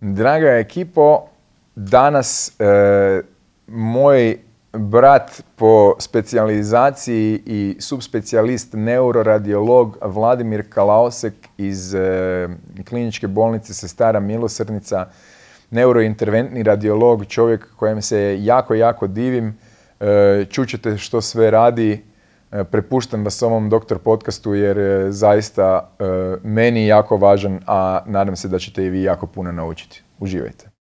Draga ekipo, danas e, moj brat po specijalizaciji i subspecijalist neuroradiolog Vladimir Kalaosek iz e, kliničke bolnice Sestara Milosrnica, neurointerventni radiolog, čovjek kojem se jako, jako divim. E, čućete što sve radi. E, prepuštam vas ovom doktor podcastu jer je zaista e, meni jako važan, a nadam se da ćete i vi jako puno naučiti. Uživajte.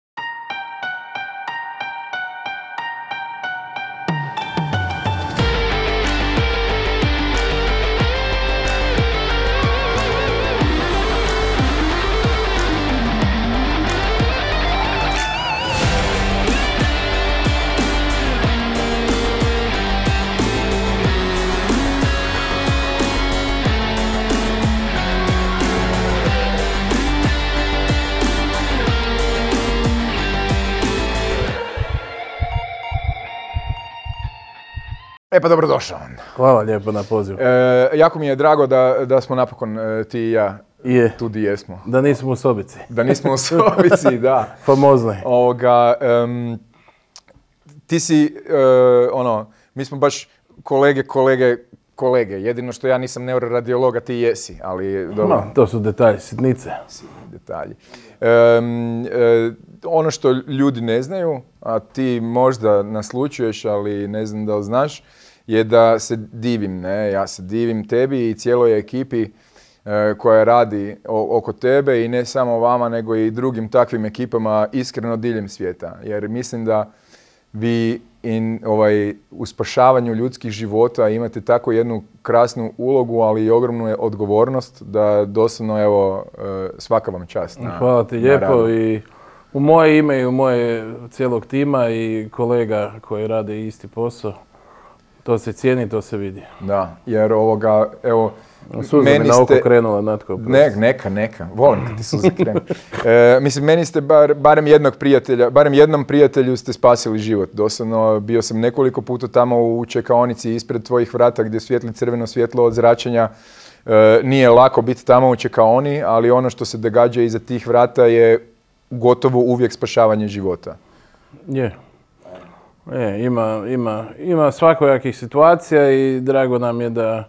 Pa dobrodošao onda. Hvala lijepo na pozivu. E, jako mi je drago da, da smo napokon e, ti i ja Je, tu di jesmo. da nismo u sobici. Da nismo u sobici, da. Famoznoj. Ovoga, em, ti si, e, ono, mi smo baš kolege, kolege, kolege. Jedino što ja nisam neuroradiolog, a ti jesi, ali dobro. No, to su detalji, sitnice. detalji. E, ono što ljudi ne znaju, a ti možda naslučuješ, ali ne znam da li znaš, je da se divim, ne? Ja se divim tebi i cijeloj ekipi e, koja radi oko tebe i ne samo vama, nego i drugim takvim ekipama iskreno diljem svijeta. Jer mislim da vi in, ovaj, u spašavanju ljudskih života imate tako jednu krasnu ulogu, ali i ogromnu je odgovornost da doslovno, evo, e, svaka vam čast. na- Hvala ti na lijepo radu. i u moje ime i u moje cijelog tima i kolega koji rade isti posao. To se cijeni, to se vidi. Da, jer ovoga, evo, Suza mi na oko krenula, Natko. Ne, neka, neka. Volim kad ti suze krenu. E, mislim, meni ste bar, barem jednog prijatelja, barem jednom prijatelju ste spasili život. Doslovno, bio sam nekoliko puta tamo u čekaonici ispred tvojih vrata gdje svijetli crveno svjetlo od zračenja. E, nije lako biti tamo u čekaoni, ali ono što se događa iza tih vrata je gotovo uvijek spašavanje života. Je. Je, ima, ima, ima svakojakih situacija i drago nam je da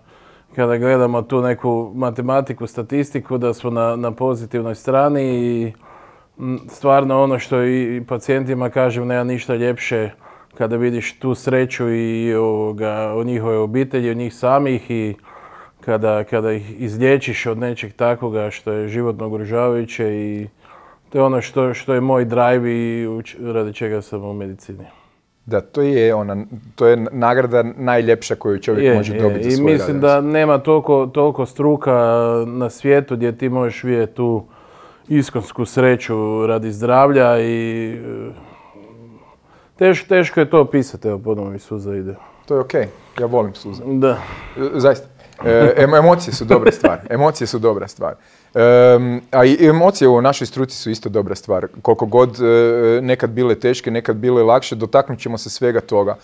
kada gledamo tu neku matematiku, statistiku, da smo na, na pozitivnoj strani i stvarno ono što i pacijentima kažem, nema ništa ljepše kada vidiš tu sreću i ovoga, o njihove obitelji, o njih samih i kada, kada ih izliječiš od nečeg takvoga što je životno ugrožavajuće i to je ono što, što je moj drive i radi čega sam u medicini. Da, to je ona, to je nagrada najljepša koju čovjek Je, može je, dobiti za I svoj mislim da nema toliko, toliko struka na svijetu gdje ti možeš vidjeti tu iskonsku sreću radi zdravlja i e, teš, teško je to opisati, evo ponovno mi suza ide. To je okej, ja volim suze. Da. Zaista. E, emo- emocije su dobra stvar. Emocije su dobra stvar. Em, a i emocije u našoj struci su isto dobra stvar. Koliko god e, nekad bile teške, nekad bile lakše, dotaknut ćemo se svega toga.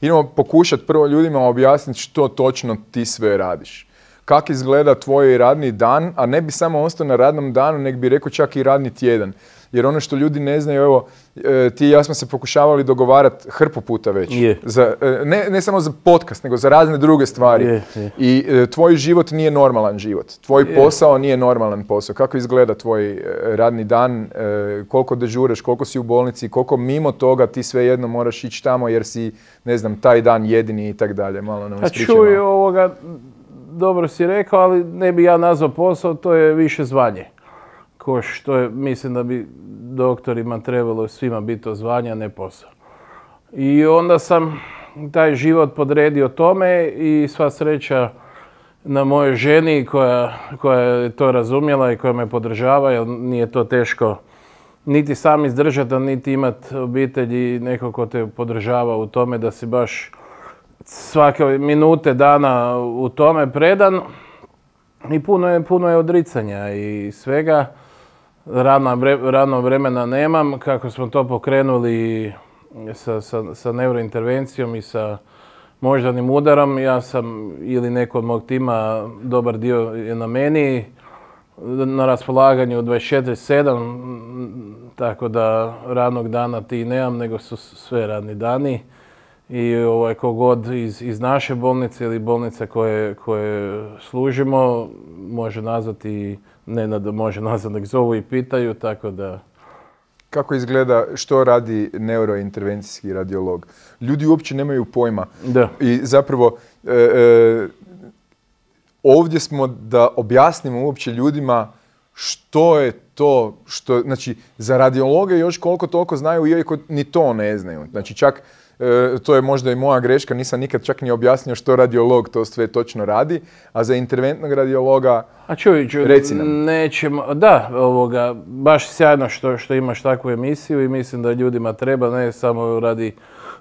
Idemo pokušati prvo ljudima objasniti što točno ti sve radiš. Kako izgleda tvoj radni dan, a ne bi samo ostao na radnom danu, nego bi rekao čak i radni tjedan. Jer ono što ljudi ne znaju, evo, e, ti i ja smo se pokušavali dogovarati hrpu puta već. Je. Za, e, ne, ne samo za podcast, nego za razne druge stvari. Je, je. I e, tvoj život nije normalan život. Tvoj posao nije normalan posao. Kako izgleda tvoj radni dan, koliko dežureš, koliko si u bolnici, koliko mimo toga ti svejedno moraš ići tamo jer si, ne znam, taj dan jedini i tak dalje. Malo nam A ispričaj ovoga, dobro si rekao, ali ne bi ja nazvao posao, to je više zvanje. Ko što je, mislim da bi doktorima trebalo svima biti to zvanje, a ne posao. I onda sam taj život podredio tome i sva sreća na mojoj ženi koja, koja je to razumjela i koja me podržava, jer nije to teško niti sam izdržati, niti imat obitelj i neko ko te podržava u tome da si baš svake minute dana u tome predan i puno je, puno je odricanja i svega. Rano vremena nemam, kako smo to pokrenuli sa, sa, sa neurointervencijom i sa moždanim udarom, ja sam ili neko od mog tima, dobar dio je na meni, na raspolaganju 24-7, tako da radnog dana ti nemam, nego su sve radni dani. I ovaj, kogod iz, iz naše bolnice ili bolnice koje, koje služimo može nazvati, ne da može nazvati, nek zovu i pitaju, tako da... Kako izgleda, što radi neurointervencijski radiolog? Ljudi uopće nemaju pojma. Da. I zapravo, e, e, ovdje smo da objasnimo uopće ljudima što je to, što, znači, za radiologe još koliko toliko znaju, iako ni to ne znaju. Znači, čak, e, to je možda i moja greška, nisam nikad čak ni objasnio što radiolog to sve točno radi, a za interventnog radiologa, A čuj, čuj, Reci nam. nećemo, da, ovoga, baš sjajno što, što imaš takvu emisiju i mislim da ljudima treba, ne samo radi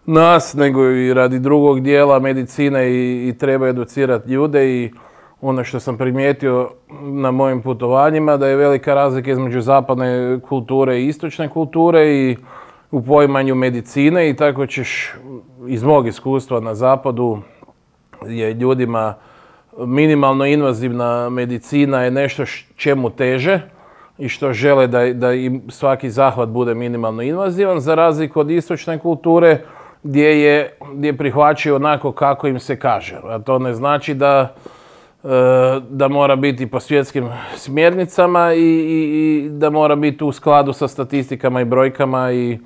nas, nego i radi drugog dijela medicine i, i treba educirati ljude i ono što sam primijetio na mojim putovanjima, da je velika razlika između zapadne kulture i istočne kulture i u poimanju medicine i tako ćeš iz mog iskustva na zapadu je ljudima minimalno invazivna medicina je nešto čemu teže i što žele da, da im svaki zahvat bude minimalno invazivan, za razliku od istočne kulture gdje je gdje prihvaćaju onako kako im se kaže. A to ne znači da, e, da mora biti po svjetskim smjernicama i, i- i da mora biti u skladu sa statistikama i brojkama i,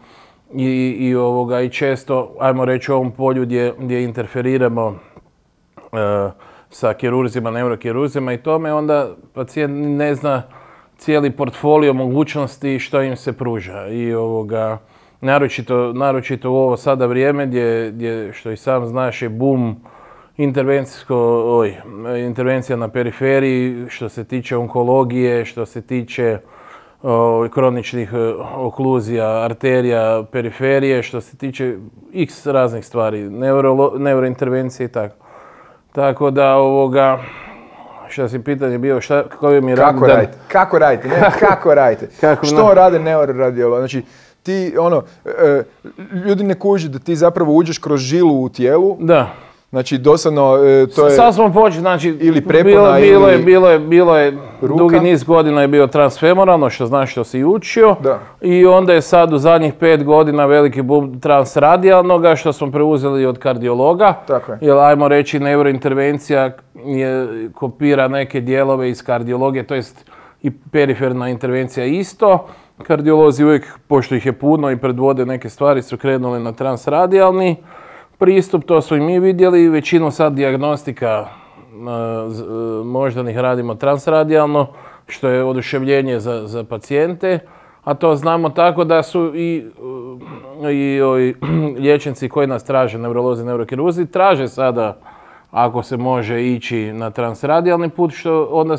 i, i ovoga, i često, ajmo reći u ovom polju gdje, gdje interferiramo e, sa kirurzima, neurokirurzima i tome, onda pacijent ne zna cijeli portfolio mogućnosti što im se pruža. I ovoga, naročito, naročito u ovo sada vrijeme gdje, gdje, što i sam znaš, je boom intervencijsko, oj, intervencija na periferiji, što se tiče onkologije, što se tiče kroničnih e, okluzija, arterija, periferije, što se tiče x raznih stvari, neurolo- neurointervencije i tako. Tako da ovoga, što si pitanje bio, šta, koji mi kako radite? Kako radite? Ne, kako radite? Kako što rade neuroradiologi? Znači, ti, ono, e, ljudi ne kuže da ti zapravo uđeš kroz žilu u tijelu, Da. Znači dosadno e, to je... Sad smo počeli, znači, ili prepona bilo, bilo je, ili bilo je, bilo je, ruka. dugi niz godina je bio transfemoralno, što znaš što si učio. Da. I onda je sad u zadnjih pet godina veliki boom transradijalnoga, što smo preuzeli od kardiologa. Tako je. Jer ajmo reći, neurointervencija je, kopira neke dijelove iz kardiologije, to jest i periferna intervencija isto. Kardiolozi uvijek, pošto ih je puno i predvode neke stvari, su krenuli na transradijalni pristup, to smo i mi vidjeli. Većinu sad dijagnostika e, e, moždanih radimo transradijalno, što je oduševljenje za, za pacijente. A to znamo tako da su i, e, i liječnici koji nas traže, neurolozi, neurokirurzi, traže sada ako se može ići na transradijalni put, što onda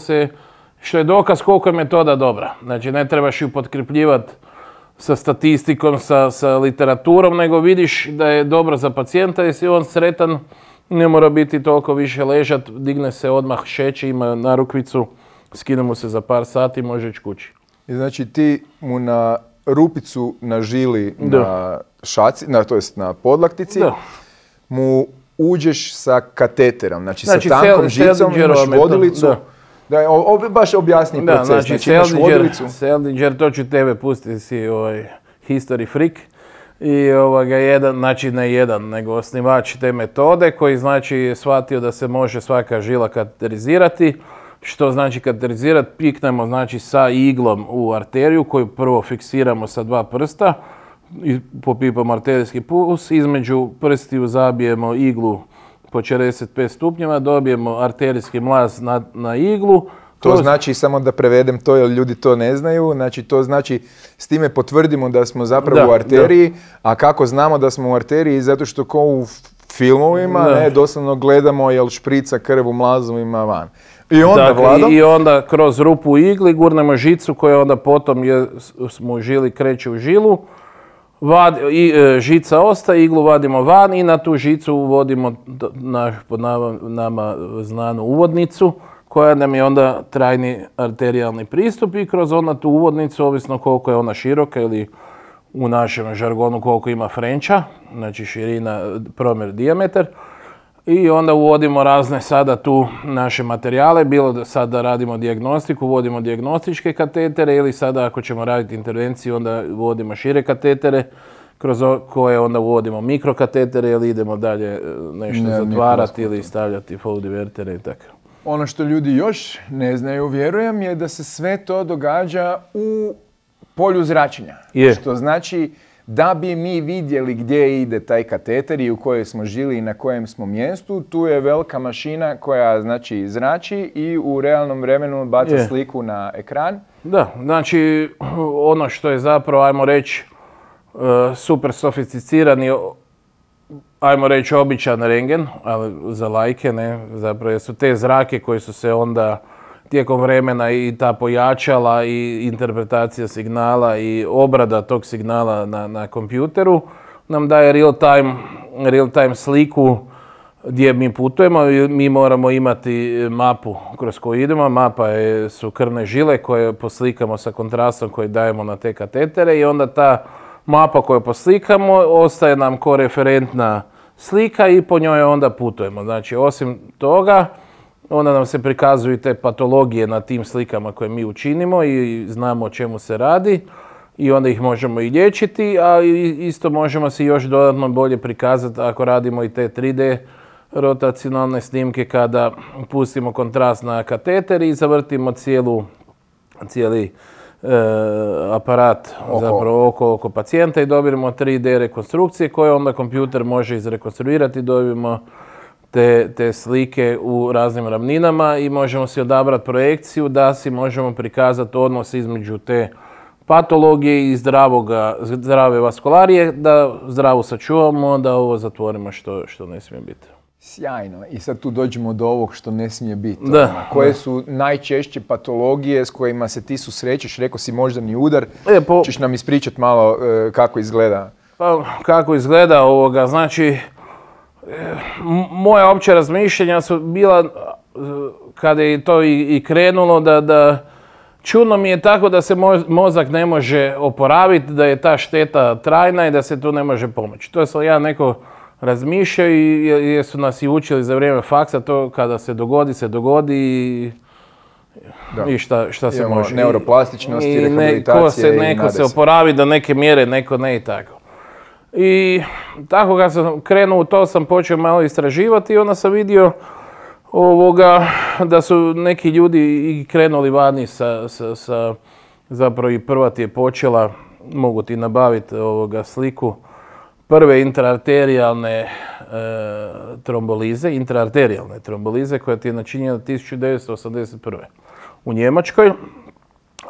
što je dokaz koliko je metoda dobra. Znači ne trebaš ju potkrepljivati sa statistikom, sa, sa literaturom, nego vidiš da je dobro za pacijenta, jesi on sretan, ne mora biti toliko više ležat, digne se odmah, šeće, ima narukvicu, skine mu se za par sati, može ići kući. I znači ti mu na rupicu na žili Da. na šaci, na, to jest na podlaktici, Da. mu uđeš sa kateterom, znači, Znači, sa tankom Sel- žicom, imaš vodilicu. da. Da, o, o- baš objasni Da, proces. znači, Znači, Seldinger, to ću tebe pustiti, si ovaj history freak. I ovoga jedan, znači ne jedan, nego osnivač te metode koji znači je shvatio da se može svaka žila kateterizirati. Što znači kateterizirati? Piknemo znači sa iglom u arteriju koju prvo fiksiramo sa dva prsta i popipamo arterijski puls, između prstiju zabijemo iglu po 45 stupnjeva, dobijemo arterijski mlaz na, na iglu. To znači, samo da prevedem to jer ljudi to ne znaju, znači to znači s time potvrdimo da smo zapravo Da, u arteriji, a kako znamo da smo u arteriji? Zato što ko u filmovima, Da. ne, doslovno gledamo jel šprica krv u mlazovima van. I onda, Dakle, Vlado, i, onda kroz rupu u igli gurnemo žicu koja onda potom je, smo žili kreće u žilu. Vad, i, e, žica ostaje, iglu vadimo van i na tu žicu uvodimo naš, pod nama, nama znanu uvodnicu koja nam je onda trajni arterijalni pristup i kroz onda tu uvodnicu, ovisno koliko je ona široka ili u našem žargonu koliko ima frenča, znači širina, promjer, dijametar, I onda uvodimo razne sada tu naše materijale, bilo da sada radimo dijagnostiku, uvodimo dijagnostičke katetere ili sada ako ćemo raditi intervenciju onda uvodimo šire katetere kroz koje onda uvodimo mikrokatetere ili idemo dalje e, nešto Ne, zatvarati ili stavljati flow divertere i tako. Ono što ljudi još ne znaju, vjerujem, je da se sve to događa u polju zračenja. Je. Što znači da bi mi vidjeli gdje ide taj kateter i u kojoj smo žili i na kojem smo mjestu, tu je velika mašina koja znači zrači i u realnom vremenu baca Je. sliku na ekran. Da, znači ono što je zapravo, ajmo reći, e, super sofisticirani, ajmo reći običan rengen, ali za lajke, ne, zapravo jer su te zrake koje su se onda tijekom vremena i ta pojačala i interpretacija signala i obrada tog signala na, na kompjuteru nam daje real time, real time sliku gdje mi putujemo i mi moramo imati mapu kroz koju idemo. Mapa je, su krvne žile koje poslikamo sa kontrastom koji dajemo na te katetere i onda ta mapa koju poslikamo ostaje nam ko referentna slika i po njoj onda putujemo. Znači, osim toga, onda nam se prikazuju te patologije na tim slikama koje mi učinimo i znamo o čemu se radi i onda ih možemo i liječiti, a isto možemo si još dodatno bolje prikazati ako radimo i te 3D rotacionalne snimke kada pustimo kontrast na kateter i zavrtimo cijelu, cijeli e, aparat Oko. zapravo oko, oko pacijenta i dobijemo 3D rekonstrukcije koje onda kompjuter može izrekonstruirati i dobijemo te, te slike u raznim ravninama i možemo si odabrati projekciju da si možemo prikazati odnos između te patologije i zdravoga, zdrave vaskularije, da zdravu sačuvamo, da ovo zatvorimo što, što ne smije biti. Sjajno. I sad tu dođemo do ovog što ne smije biti. Da. Ono, Koje su najčešće patologije s kojima se ti susrećeš? Rekao si moždani udar. E, po- Češ nam ispričat malo e, kako izgleda? Pa kako izgleda ovoga, znači moja opća razmišljanja su bila e, kada je to i, krenulo da, da čudno mi je tako da se mo- mozak ne može oporaviti, da je ta šteta trajna i da se tu ne može pomoći. To sam ja neko razmišljao i je- jer su nas i učili za vrijeme faksa, to kada se dogodi, se dogodi i Da. i šta, šta se može. Neuroplastičnost i se, i neko se se. oporavi do neke mjere, neko ne i tako. I tako kad sam krenuo u to sam počeo malo istraživati i onda sam vidio ovoga da su neki ljudi i krenuli vani sa, sa, sa zapravo i prva ti je počela, mogu ti nabaviti ovoga sliku, prve intraarterijalne e, trombolize, intraarterijalne trombolize koja ti je načinjena 1981. u Njemačkoj.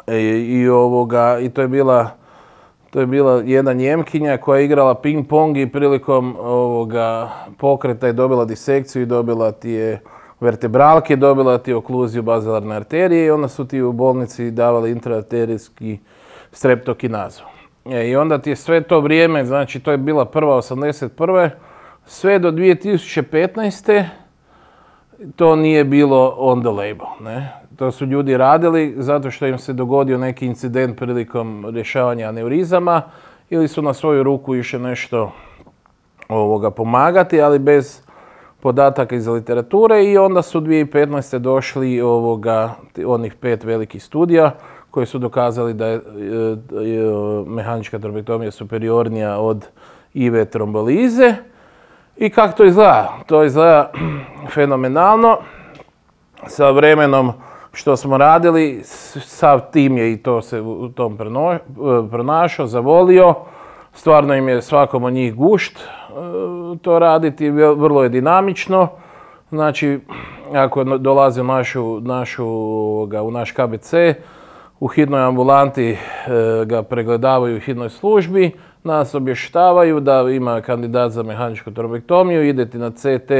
E, i, ovoga, I to je bila to je bila jedna Njemkinja koja je igrala ping pong i prilikom ovoga pokreta je dobila disekciju i dobila ti je vertebralke, dobila ti okluziju bazilarne arterije i onda su ti u bolnici davali intraarterijski streptokinazu. E, I onda ti je sve to vrijeme, znači to je bila prva 81. Sve do 2015 to nije bilo on the label. Ne? To su ljudi radili zato što im se dogodio neki incident prilikom rješavanja aneurizama ili su na svoju ruku išli nešto ovoga pomagati, ali bez podataka iz literature i onda su 2015. došli ovoga, onih pet velikih studija koji su dokazali da je, e, je, mehanička trombektomija superiornija od IV trombolize. I kako to izgleda? To izgleda fenomenalno. Sa vremenom što smo radili, sav tim je i to se u tom pronašao, zavolio. Stvarno im je svakom od njih gušt e, to raditi, vrlo je dinamično. Znači, ako dolazi u našu, našu, u naš KBC, u hitnoj ambulanti e, ga pregledavaju u hitnoj službi, nas obještavaju da ima kandidat za mehaničku trombektomiju, idete na CT,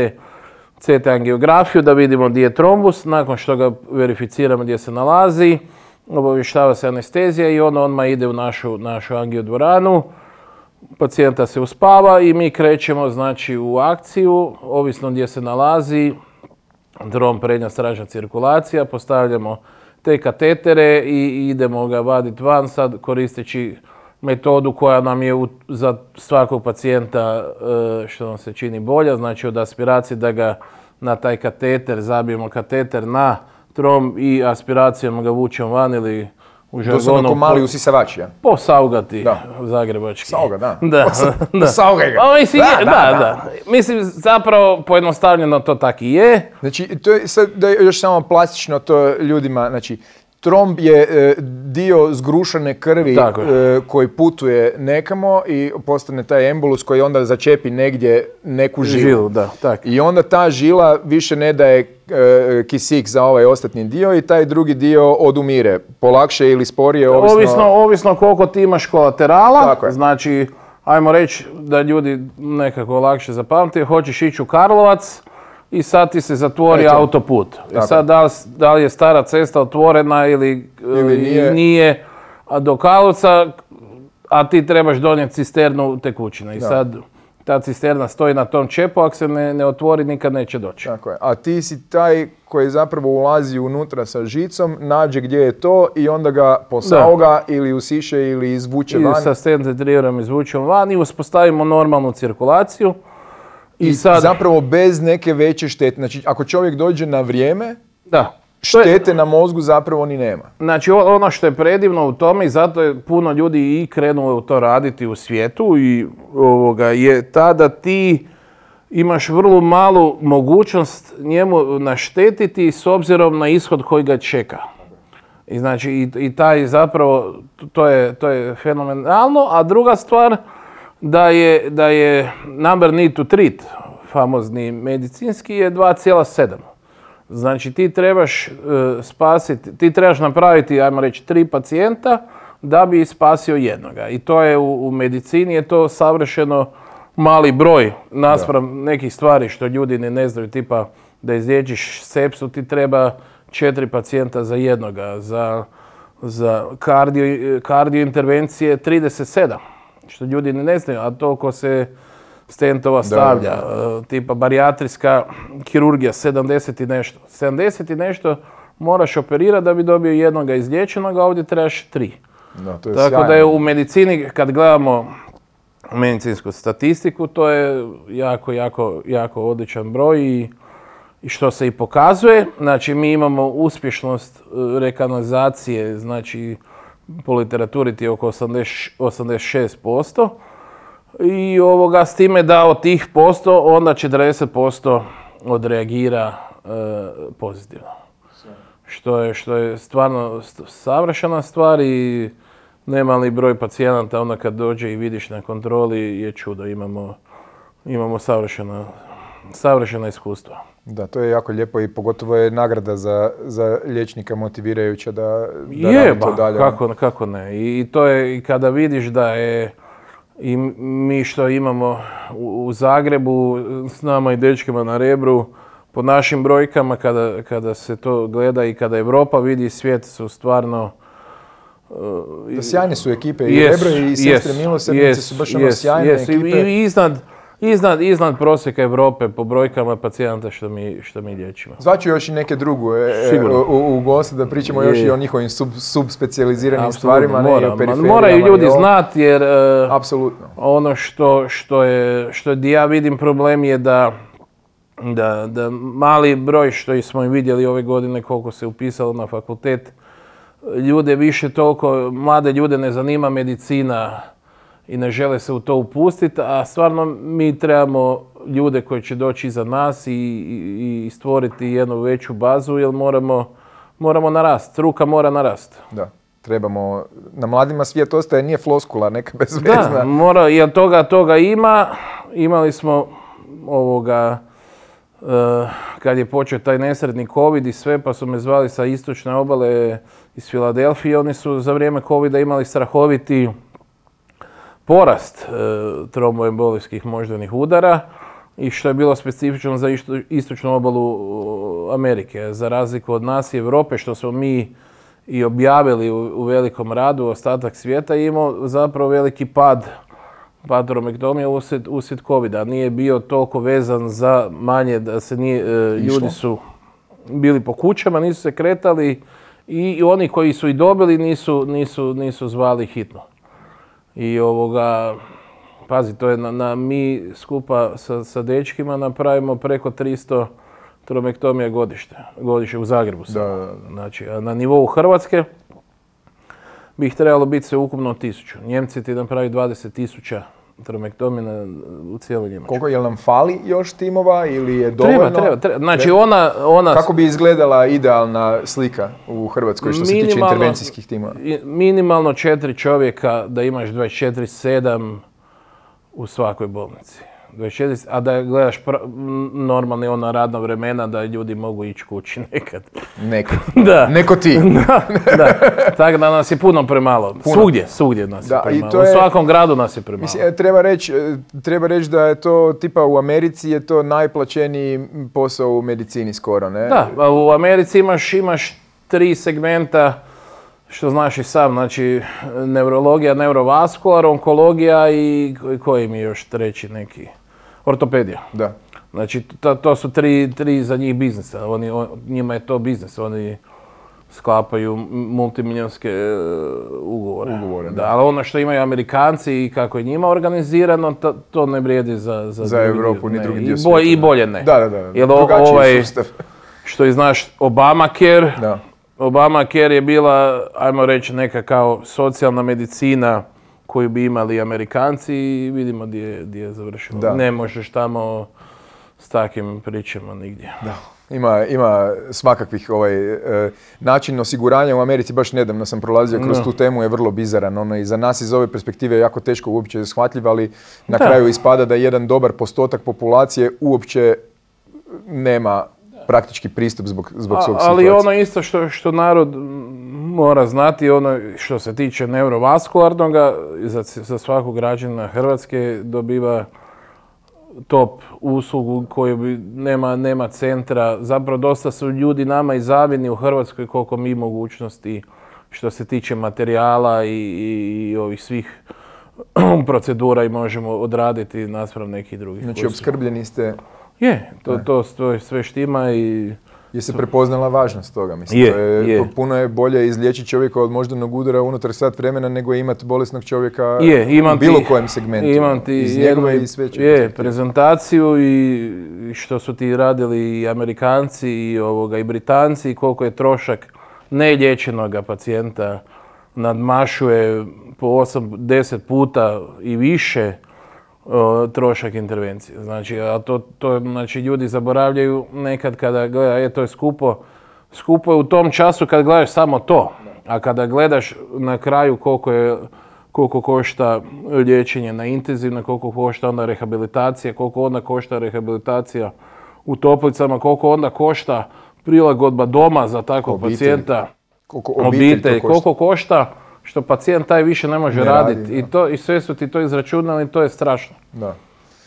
CT angiografiju da vidimo gdje je trombus, nakon što ga verificiramo gdje se nalazi, obavještava se anestezija i on odmah ide u našu, našu angiodvoranu, pacijenta se uspava i mi krećemo znači u akciju, ovisno gdje se nalazi, drom prednja stražna cirkulacija, postavljamo te katetere i idemo ga vaditi van sad koristeći metodu koja nam je u- za svakog pacijenta e, što nam se čini bolja, znači od aspiracije da ga na taj kateter, zabijemo kateter na trom i aspiracijom ga vučemo van ili u žargonu ko mali po- usisavač, ja. posaugati Da. zagrebački. Sauga, da. Da, da. posaugaj ga. Pa mislim, Da, je- da, da, da. da. Mislim, zapravo pojednostavljeno to tak i je. Znači, to je sad da je još samo plastično to ljudima, znači, tromb je e, dio zgrušane krvi Tako e, koji putuje nekamo i postane taj embolus koji onda začepi negdje neku žilu. Žilu, da, tak. I onda ta žila više ne daje e, kisik za ovaj ostatni dio i taj drugi dio odumire. Polakše ili sporije, ovisno... Ovisno, ovisno koliko ti imaš kolaterala, Tako je. znači, ajmo reći da ljudi nekako lakše zapamte, hoćeš ići u Karlovac i sad ti se zatvori Eto. autoput. I Tako. sad da li, da li je stara cesta otvorena ili, Ili i nije. nije, do Karlovca, a ti trebaš donijeti cisternu tekućine. I Da. sad ta cisterna stoji na tom čepu, ako se ne, ne otvori nikad neće doći. Tako je. A ti si taj koji zapravo ulazi unutra sa žicom, nađe gdje je to i onda ga posauga ili usiše ili izvuče I van. sa scentritriram izvučemo van i uspostavimo normalnu cirkulaciju. I, I sad, zapravo bez neke veće štete. Znači, ako čovjek dođe na vrijeme, da. To je- štete na mozgu zapravo ni nema. Znači ono što je predivno u tome i zato je puno ljudi i krenulo to raditi u svijetu i ovoga je ta da ti imaš vrlo malu mogućnost njemu naštetiti s obzirom na ishod koji ga čeka. I znači i, i taj zapravo to je, to je fenomenalno, a druga stvar da je, da je number need to treat, famozni medicinski je 2,7. Znači ti trebaš e, spasiti, ti trebaš napraviti, ajmo reći, tri pacijenta da bi spasio jednoga. I to je u, u medicini je to savršeno mali broj naspram nekih stvari što ljudi ne, ne znaju, tipa da izliječiš sepsu ti treba četiri pacijenta za jednoga, za, za kardio, kardio intervencije 37, što ljudi ne znaju, a toliko se stentova stavlja, e, tipa barijatrijska kirurgija 70 i nešto. 70 i nešto moraš operirati da bi dobio jednoga izliječenog, a ovdje trebaš tri. Da, to je Tako sjajno. da je u medicini, kad gledamo medicinsku statistiku, to je jako, jako, jako odličan broj i, i što se i pokazuje. Znači, mi imamo uspješnost e, rekanalizacije, znači, po literaturi ti je oko 80 86%. I ovoga, s time da od tih posto, onda 40% odreagira e, pozitivno. Što je, što je stvarno st- savršena stvar i nemali broj pacijenata, onda kad dođe i vidiš na kontroli je čudo, imamo, imamo savršena, savršena iskustva. Da, to je jako lijepo i pogotovo je nagrada za, za liječnika motivirajuća da, da Je, to dalje. kako, kako ne. I, to je i kada vidiš da je i mi što imamo u, u Zagrebu s nama i dečkima na Rebru, po našim brojkama kada, kada se to gleda i kada Europa vidi svijet su stvarno Da sjajne su ekipe i Jesu, Rebro i Sestre jesu, Milosrdnice jesu, su baš ono sjajne jesu. I- ekipe. I, iznad, iznad, iznad prosjeka Europe po brojkama pacijenta što mi, što mi liječimo. Zvaću još i neke drugu e, e, u, u goste da pričamo Je, još i o njihovim sub, subspecijaliziranim Apsolutno, stvarima, ne i mora. o Ma, periferijama. Moraju ljudi i znati jer... e, Apsolutno. ono što, što je, što ja vidim problem je da, da, da mali broj što i smo i vidjeli ove godine koliko se upisalo na fakultet, ljude više toliko, mlade ljude ne zanima medicina i ne žele se u to upustiti, a stvarno mi trebamo ljude koji će doći iza nas i, i, i stvoriti jednu veću bazu jer moramo, moramo narast, struka mora narast. Da. Trebamo, na mladima svijet ostaje, nije floskula, neka bezvezna. Da, mora, jer toga, toga ima. Imali smo ovoga, eh, kad je počeo taj nesretni covid i sve, pa su me zvali sa istočne obale iz Filadelfije. Oni su za vrijeme covida imali strahoviti porast e, tromboembolijskih moždanih udara i što je bilo specifično za isto- istočnu obalu uh, Amerike. Za razliku od nas i Europe, što smo mi i objavili u, u velikom radu, ostatak svijeta je imao zapravo veliki pad patromektomije uslijed, uslijed covida. Nije bio toliko vezan za manje da se nije, e, ljudi su bili po kućama, nisu se kretali i oni koji su i dobili nisu, nisu, nisu zvali hitno. I ovoga, pazi, to je na, na- mi skupa sa, sa dečkima napravimo preko 300 tromektomija godište, godišnje u Zagrebu. Da, da, da. Znači, a na nivou Hrvatske bi ih trebalo biti sve ukupno tisuću. Njemci ti napravi 20 tisuća tromektomija na- u cijeloj Njemačkoj. Koliko, jel nam fali još timova ili je dovoljno? Treba, treba, treba. Znači ona, ona Kako bi izgledala idealna slika u Hrvatskoj što se tiče intervencijskih timova? minimalno četiri čovjeka da imaš 24-7 u svakoj bolnici. 24, a da gledaš pra- normalni ona radna vremena da ljudi mogu ići kući nekad. Neko. Da. Neko ti. da, da. Tako da nas je puno premalo. Svugdje, svugdje nas Da, je i premalo. to je- U svakom gradu nas je premalo. Mislim, e, treba reći e, treba reći da je to, tipa u Americi je to najplaćeniji posao u medicini skoro, ne? Da, u Americi imaš, imaš tri segmenta, što znaš i sam, znači neurologija, neurovaskular, onkologija i ko- koji mi je još treći neki, ortopedija. Da. Znači to, to su tri, tri za njih biznisa, Oni, on- njima je to biznis, oni sklapaju multimilijonske e, ugovore. Ugovore, da. ali ono što imaju Amerikanci i kako je njima organizirano, to, to ne vrijedi za, za, Za Europu, ni drugi I dio bo- I da. bolje ne. Da, da, da. Jer ovaj, sustav. što i znaš, Obamacare, Da. Obamacare je bila, ajmo reći, neka kao socijalna medicina koju bi imali Amerikanci i vidimo gdje, je- gdje je završilo. Da. Ne možeš tamo s takvim pričama nigdje. Da. Ima, ima svakakvih ovaj, e, način osiguranja u Americi, baš nedavno sam prolazio kroz Da. tu temu, je vrlo bizaran. Ono, I za nas iz ove perspektive je jako teško uopće shvatljiv, ali na Da. kraju ispada da jedan dobar postotak populacije uopće nema praktički pristup zbog, zbog svog ali situacije. ono isto što, što narod mora znati, ono što se tiče neurovaskularnoga, za, za svakog građana Hrvatske dobiva top uslugu koju bi, nema, nema centra. Zapravo dosta su ljudi nama i zavidni u Hrvatskoj koliko mi mogućnosti što se tiče materijala i, i, i ovih svih procedura i možemo odraditi naspram nekih drugih. Znači, obskrbljeni ste, Je, to, to, to sve štima i je se prepoznala važnost toga. Mislim, Je, to je, je. pu- Puno je bolje izliječiti čovjeka od moždanog udara unutar sat vremena nego imati bolesnog čovjeka Je, imam u bilo ti, kojem segmentu. Imam ti iz njegove i- i sve će je, prezentaciju i što su ti radili i Amerikanci i, ovoga, i Britanci i koliko je trošak neliječenoga pacijenta nadmašuje po 8-10 puta i više trošak intervencije. Znači, a to, to znači, ljudi zaboravljaju nekad kada gleda, je to je skupo, skupo je u tom času kad gledaš samo to, a kada gledaš na kraju koliko je koliko košta liječenje na intenzivno, koliko košta onda rehabilitacija, koliko onda košta rehabilitacija u toplicama, koliko onda košta prilagodba doma za takvog Obitelj. pacijenta, Koliko obitelj, obitelj, to košta. koliko košta što pacijent taj više ne može Ne raditi. radi, I, da. to, I sve su ti to izračunali i to je strašno. Da.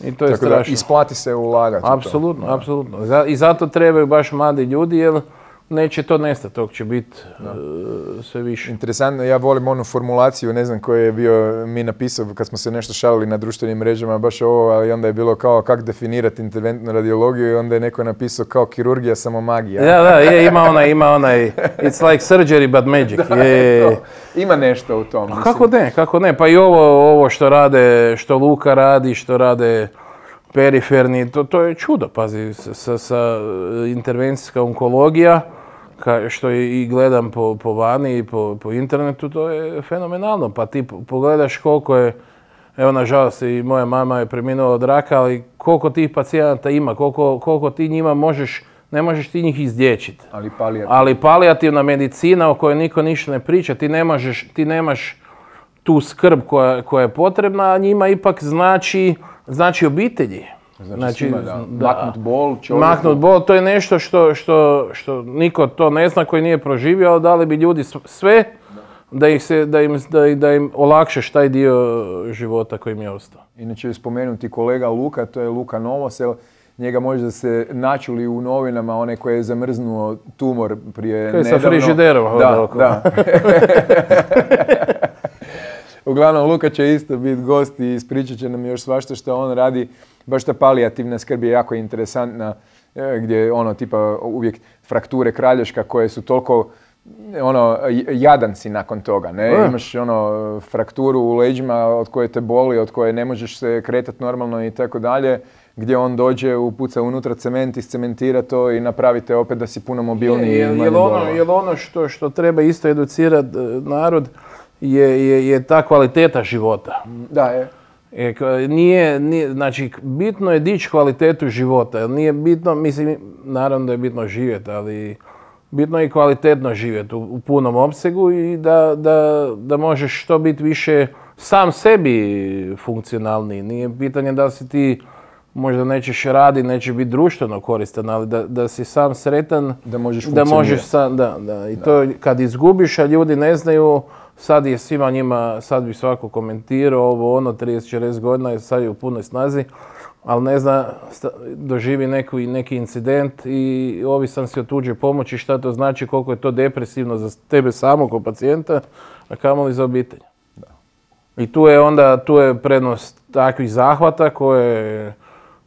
I to je Tako da strašno. isplati se ulagati. Apsolutno, apsolutno. I zato trebaju baš mladi ljudi jer neće to nestati, tog će biti e, sve više. Interesantno, ja volim onu formulaciju, ne znam koji je bio mi napisao kad smo se nešto šalili na društvenim mrežama, baš ovo, ali onda je bilo kao kak definirati interventnu radiologiju i onda je neko napisao kao kirurgija samo magija. Da, da, je, ima onaj, ima onaj, it's like surgery but magic. je, je, Ima nešto u tom. A mislim. kako ne, kako ne, pa i ovo, ovo što rade, što Luka radi, što rade periferni, to, to je čudo, pazi, sa, sa, e, intervencijska onkologija, ka, što i i gledam po, po vani i po, po internetu, to je fenomenalno, pa ti po- pogledaš koliko je, evo nažalost i moja mama je preminula od raka, ali koliko tih pacijenata ima, koliko, koliko ti njima možeš, ne možeš ti njih izliječiti. Ali palijat. Ali palijativna medicina o kojoj niko ništa ne priča, ti, ne možeš, ti nemaš tu skrb koja, koja je potrebna, a njima ipak znači, znači obitelji. Znači, svima da. Maknut bol čovjeku. Maknut bol, to je nešto što, što, što niko to ne zna koji nije proživio, ali dali bi ljudi sve da, ih se, da, im, da, da im olakšaš taj dio života koji im je ostao. Inače spomenuti kolega Luka, to je Luka Novosel. Njega možda se načuli u novinama, onaj koji je zamrznuo tumor prije sa nedavno. frižiderom hodao Da, da. Uglavnom, Luka će isto biti gost i ispričat će nam još svašta što on radi. Baš ta palijativna skrb je jako interesantna, e, gdje ono tipa uvijek frakture kralješka koje su toliko ono, jadan si nakon toga, ne? E. Imaš ono, frakturu u leđima od koje te boli, od koje ne možeš se kretati normalno i tako dalje, gdje on dođe, upuca unutra cement, iscementira to i napravite opet da si puno mobilniji i Jel, manje jel ono, jel ono što, što treba isto educirati narod je, je, je ta kvaliteta života. Da, je. E, nije, nije, znači, bitno je dići kvalitetu života. jer Nije bitno, mislim, naravno da je bitno živjeti, ali bitno je i kvalitetno živjeti u, u punom opsegu i da, da, da možeš što biti više sam sebi funkcionalniji. Nije pitanje da si ti možda nećeš raditi, nećeš biti društveno koristan, ali da, da si sam sretan, Da možeš da možeš sam, da, da. I to kad izgubiš, a ljudi ne znaju, sad je svima njima, sad bi svako komentirao ovo ono, 30-40 godina je sad je u punoj snazi, ali ne zna, doživi neku, neki incident i ovisan si o tuđoj pomoći, šta to znači, koliko je to depresivno za tebe samog kao pacijenta, a kamoli za obitelj. I tu je onda, tu je prednost takvih zahvata koje,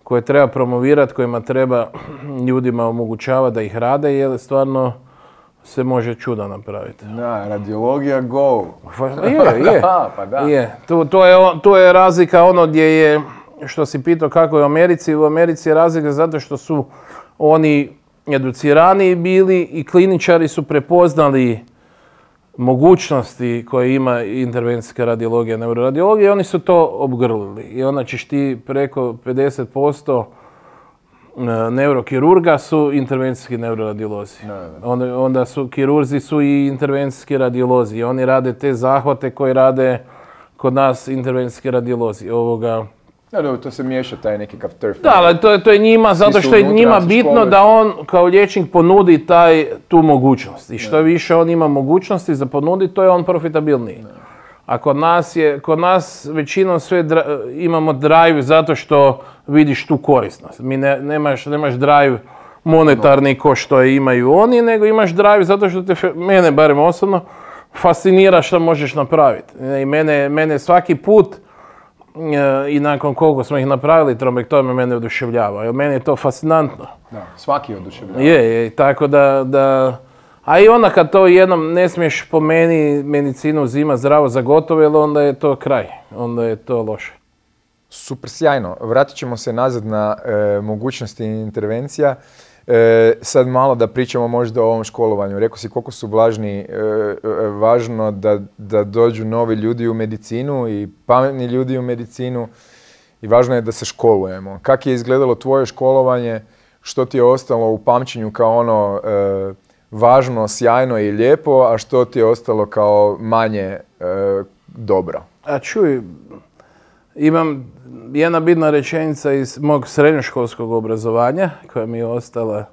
koje treba promovirati, kojima treba ljudima omogućavati da ih rade, jer stvarno se može čuda napraviti. Da, radiologija go. Pa je, je. Da, pa da. Je. Tu, to je, tu je razlika ono gdje je, što si pitao kako je u Americi, u Americi je razlika zato što su oni educiraniji bili i kliničari su prepoznali mogućnosti koje ima intervencijska radiologija, neuroradiologija i oni su to obgrlili. I onda ćeš ti preko 50% e, neurokirurga su intervencijski neuroradiolozi. Onda, onda su kirurzi su i intervencijski radiolozi. Oni rade te zahvate koje rade kod nas intervencijski radiolozi. Ovoga, Da, dobro, to se miješa taj nekakav turf. da, ali to je, to je njima, zato što je njima bitno škole. da on kao liječnik ponudi taj, tu mogućnost. I što više on ima mogućnosti za ponuditi, to je on profitabilniji. A kod nas je, kod nas većinom sve dra- imamo drive zato što vidiš tu korisnost. Mi ne, nemaš, nemaš drive monetarni ko što je imaju oni, nego imaš drive zato što te, mene barem osobno, fascinira što možeš napraviti. I mene, mene svaki put E, i nakon koliko smo ih napravili trombektomije mene oduševljava. Jer meni je to fascinantno. Da, svaki je oduševljavan. Je, je, tako da, da... A i onda kad to jednom ne smiješ po meni medicinu uzima zdravo za gotovo, jer onda je to kraj. Onda je to loše. Super, sjajno. Vratit ćemo se nazad na e, mogućnosti intervencija. E, sad malo da pričamo možda o ovom školovanju. Rekao si koliko su važni, e, e, važno da, da dođu novi ljudi u medicinu i pametni ljudi u medicinu i važno je da se školujemo. Kako je izgledalo tvoje školovanje? Što ti je ostalo u pamćenju kao ono e, važno, sjajno i lijepo, a što ti je ostalo kao manje e, dobro? A čuj, imam jedna bitna rečenica iz mog srednjoškolskog obrazovanja koja mi je ostala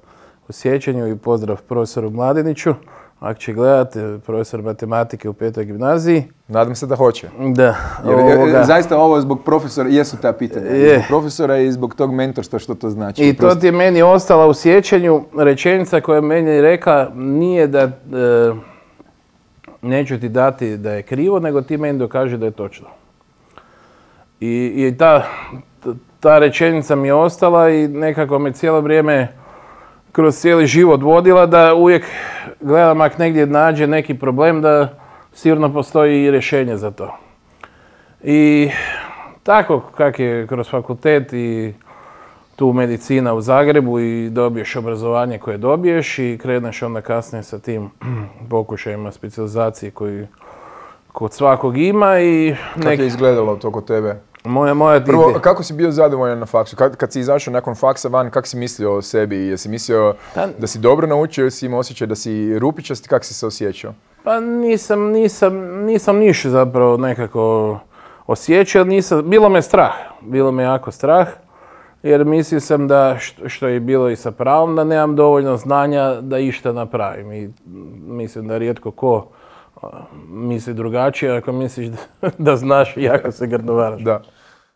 u sjećanju i pozdrav profesoru Mladiniću. Ako će gledati, profesor matematike u petoj gimnaziji. Nadam se da hoće. Da, Jer, ovoga. zaista ovo je zbog profesora, jesu ta pitanja. Je. Zbog profesora i zbog tog mentorstva što to znači. I to ti je meni ostala u sjećanju rečenica koja je meni rekla nije da e, neću ti dati da je krivo, nego ti meni dokaži da je točno. I, i ta, ta rečenica mi je ostala i nekako me cijelo vrijeme kroz cijeli život vodila da uvijek gledam ako negdje nađe neki problem da sigurno postoji i rješenje za to. I tako kak je kroz fakultet i tu medicina u Zagrebu i dobiješ obrazovanje koje dobiješ i kreneš onda kasnije sa tim pokušajima specijalizacije koji kod svakog ima i Kako je izgledalo to kod tebe? Moja, moja ti- Prvo, kako si bio zadovoljan na faksu? Kad, kad si izašao nakon faksa van, kako si mislio o sebi? Jesi mislio Pa- da si dobro naučio, jesi imao osjećaj da si rupičast, kako si se osjećao? Pa nisam, nisam, nisam niš zapravo nekako osjećao, nisam, bilo me strah, bilo me jako strah, jer mislio sam da, što, je bilo i sa pravom, da nemam dovoljno znanja da išta napravim i mislim da rijetko ko misli drugačije, ako misliš da, da znaš, jako se grdovaraš. Da.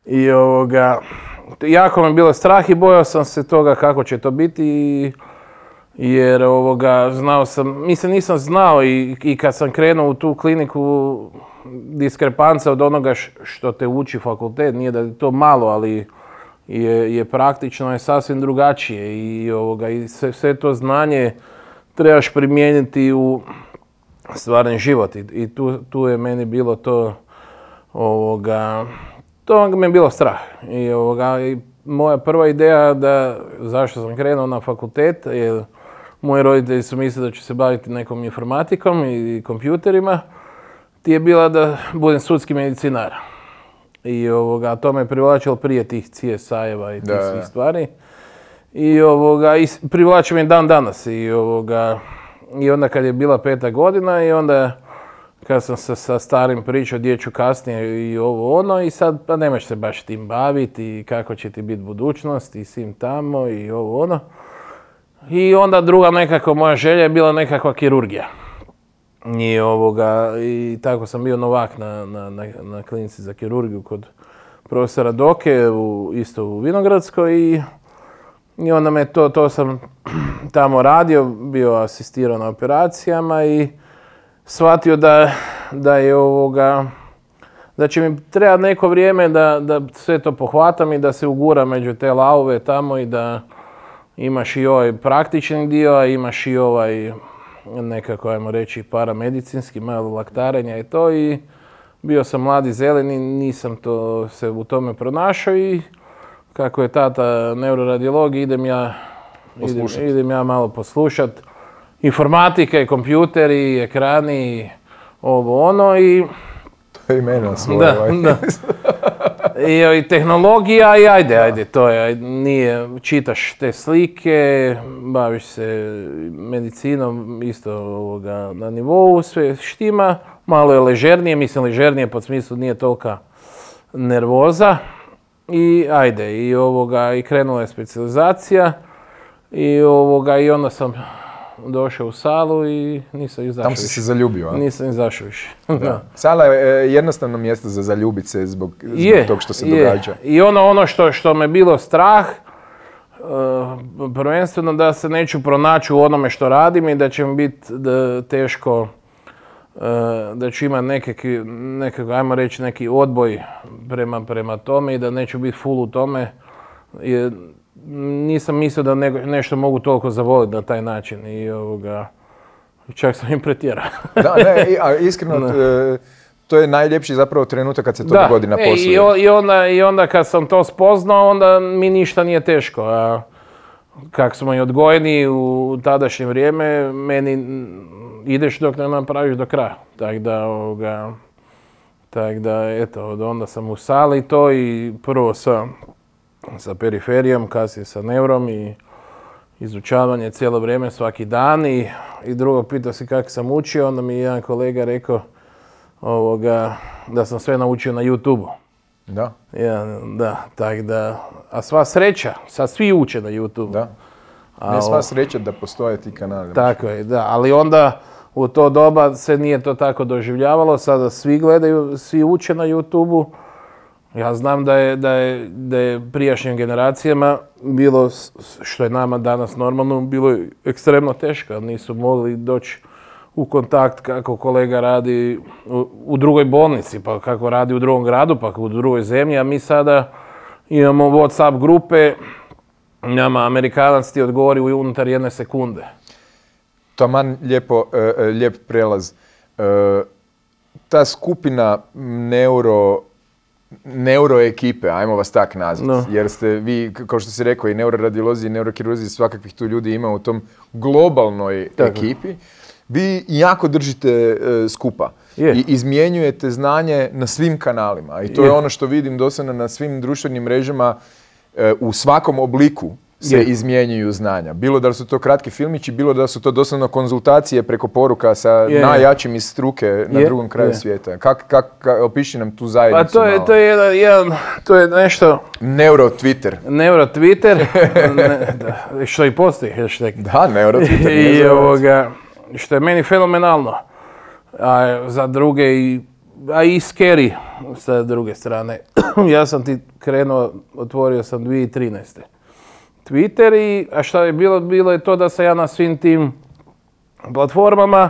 I ovoga, jako me bilo strah i bojao sam se toga kako će to biti jer ovoga, znao sam, mislim nisam znao i, i kad sam krenuo u tu kliniku diskrepanca od onoga što te uči fakultet, nije da je to malo, ali je, je praktično je sasvim drugačije i, ovoga, i sve, sve to znanje trebaš primijeniti u, stvarni život i, i tu, tu je meni bilo to ovoga, to mi je bilo strah. I, ovoga, i moja prva ideja da zašto sam krenuo na fakultet, jer moji roditelji su mislili da ću se baviti nekom informatikom i kompjuterima, ti je bila da budem sudski medicinar. I ovoga, to me privlačilo prije tih CSI-eva i tih Da, svih stvari. I ovoga, i privlači me dan danas. I ovoga, i onda kad je bila peta godina i onda kad sam se sa starim pričao gdje ću kasnije i ovo ono i sad pa nemaš se baš tim baviti i kako će ti biti budućnost i svim tamo i ovo ono. I onda druga nekako moja želja je bila nekakva kirurgija. I, ovoga, I tako sam bio novak na, na, na, na klinici za kirurgiju kod profesora Doke, u, isto u Vinogradskoj i, i onda me to, to sam tamo radio, bio asistirao na operacijama i shvatio da, da je ovoga, da će mi trebati neko vrijeme da, da sve to pohvatam i da se ugura među te lavove tamo i da imaš i ovaj praktični dio, a imaš i ovaj nekako, ajmo reći, paramedicinski, malo laktarenja i to i bio sam mladi zeleni, nisam to se u tome pronašao i kako je tata neuroradiolog, idem ja, idem, idem ja malo poslušat. Informatika i kompjuteri, i ekrani, i ovo ono i To je imena svoje. da, ovaj. da. I, I tehnologija i ajde, ajde, to je, nije, čitaš te slike, baviš se medicinom isto ovoga, na nivou, sve štima, malo je ležernije, mislim ležernije pod smislu nije tolika nervoza i ajde, i ovoga, i krenula je specijalizacija i ovoga, i onda sam došao u salu i nisam izašao Tamo si više. se zaljubio, a? Nisam izašao više. Da. Sala je e, jednostavno mjesto za zaljubit se zbog, zbog Je, tog što se je. događa. I ono, ono što, što me bilo strah, uh, prvenstveno da se neću pronaći u onome što radim i da će mi biti da, teško, da ću imati nekakvi, nekako, ajmo reći, neki odboj prema, prema tome i da neću biti full u tome. Jer nisam mislio da nego- nešto mogu toliko zavoliti na taj način i ovoga, čak sam im pretjerao. Da, ne, a iskreno, e, to je najljepši zapravo trenutak kad se to dogodi na e, poslu. i, i, onda, I onda kad sam to spoznao, onda mi ništa nije teško. A kak smo i odgojeni u tadašnje vrijeme, meni ideš dok ne napraviš do kraja. Tako da, ovoga, tak da, eto, onda sam u sali to i prvo sa, sa periferijom, kasnije sa neurom i izučavanje cijelo vrijeme, svaki dan i, i drugo pitao si kako sam učio, onda mi je jedan kolega rekao ovoga, da sam sve naučio na YouTube-u. Da, Ja, da, tak da, a sva sreća, sad svi uče na YouTube. da. A Ne sva sreća da postoje ti kanali. Tako je, da, ali onda u to doba se nije to tako doživljavalo, sada svi gledaju, svi uče na YouTube-u. Ja znam da je, da je, da je prijašnjim generacijama bilo, što je nama danas normalno, bilo je ekstremno teško, nisu mogli doći u kontakt kako kolega radi u, drugoj bolnici, pa kako radi u drugom gradu, pa u drugoj zemlji, a mi sada imamo Whatsapp grupe, nama Amerikanac ti odgovori unutar jedne sekunde. Taman lijepo, e, e, lijep prelaz. E, ta skupina neuro, neuro ekipe, ajmo vas tak nazvati, No. jer ste vi, kao što si rekao, i neuroradiolozi i neurokirurzi, svakakvih tu ljudi ima u tom globalnoj Tako. ekipi. Vi jako držite e, skupa Je. i izmjenjujete znanje na svim kanalima. I to je, Je. ono što vidim doslovno na svim društvenim mrežama e, u svakom obliku se Je. izmjenjuju znanja. Bilo da su to kratki filmići, bilo da su to doslovno konzultacije preko poruka sa Je. najjačim iz struke na Je. drugom kraju Je. svijeta. Kak, kak, ka- opiši nam tu Pa zajednicu to je, malo. to je jedan, jedan, to je nešto, Neuro Twitter. neuro Twitter, ne, da, što i postoji hashtag. Da, Neuro Twitter. nije I ovoga, što je meni fenomenalno. A za druge i, a i scary sa druge strane. ja sam ti krenuo, otvorio sam 2013. Twitter i, a što je bilo, bilo je to da sam ja na svim tim platformama,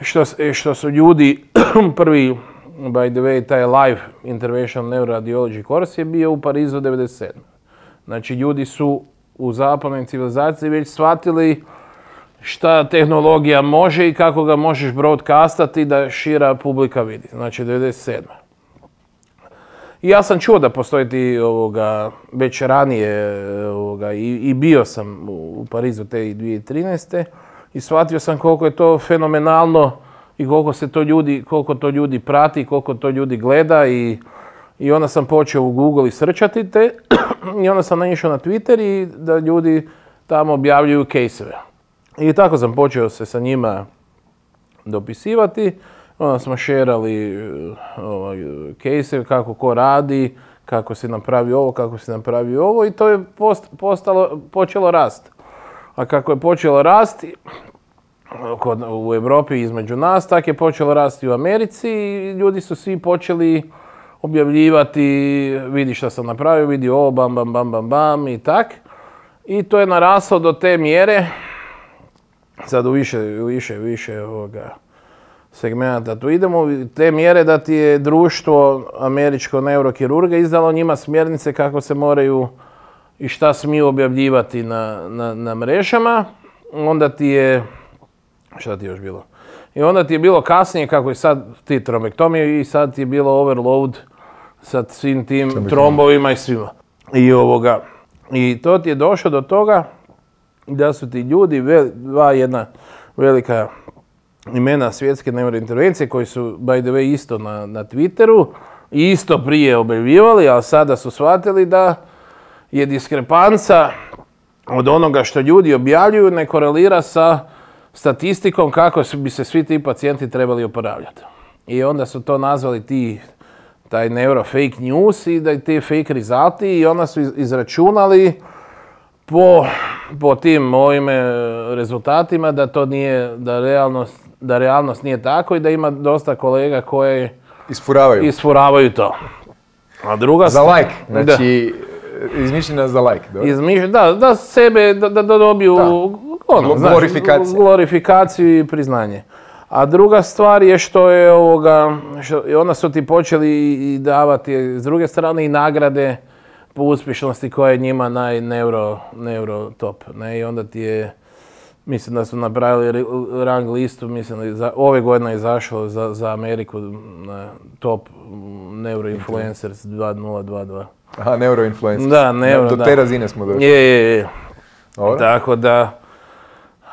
što, s- što su ljudi prvi, by the way, taj live intervention neuroradiology course je bio u Parizu 97. Znači ljudi su u zapadnoj civilizaciji već shvatili šta tehnologija može i kako ga možeš broadcastati da šira publika vidi. Znači 97. Ja sam čuo da postoji ti ovoga, već ranije ovoga, i, i bio sam u, Parizu te i 2013. I shvatio sam koliko je to fenomenalno i koliko se to ljudi, koliko to ljudi prati, koliko to ljudi gleda i, i onda sam počeo u Google i srčati te i onda sam naišao na Twitter i da ljudi tamo objavljuju caseove. I tako sam počeo se sa njima dopisivati. Onda smo šerali ovaj, case kako ko radi, kako se napravi ovo, kako se napravi ovo i to je post, postalo, počelo rast. A kako je počelo rasti kod, u Europi između nas, tako je počelo rasti u Americi i ljudi su svi počeli objavljivati, vidi šta sam napravio, vidi ovo, bam, bam, bam, bam, bam i tak. I to je naraslo do te mjere, sad u više, više, više ovoga segmenta tu idemo, te mjere da ti je društvo američko neurokirurga izdalo njima smjernice kako se moraju i šta smiju objavljivati na, na, na mrežama. Onda ti je, šta ti je još bilo? I onda ti je bilo kasnije, kako je sad ti trombektomije i sad ti je bilo overload sa svim tim trombovima i svima. I ovoga, i to ti je došlo do toga da su ti ljudi, vel- dva jedna velika imena svjetske neurointervencije koji su, by the way, isto na, na Twitteru, i isto prije objavljivali, ali sada su shvatili da je diskrepanca od onoga što ljudi objavljuju ne korelira sa statistikom kako bi se svi ti pacijenti trebali oporavljati. I onda su to nazvali ti taj neuro fake news i da ti fake rezulti i onda su iz- izračunali po, po tim mojim rezultatima da to nije, da realnost, da realnost nije tako i da ima dosta kolega koje Isfuravaju. isfuravaju to. A druga Za stvar- like, znači izmišljena za like. dobro. Izmišlja, da, da sebe, da, da da dobiju Da. ono, Glo- znaš, glorifikacija. glorifikaciju i priznanje. A druga stvar je što je ovoga, što, i onda su ti počeli i- davati s druge strane i nagrade po uspješnosti koja je njima naj neuro, neuro top. Ne? I onda ti je, mislim da su napravili rang listu, mislim da ove godine je izašlo za, za Ameriku na top mm, neuro influencers 2022. Aha, neuroinfluencer. Da, neuro, Do da. te razine smo došli. Je, je, je. Dobro. Tako da,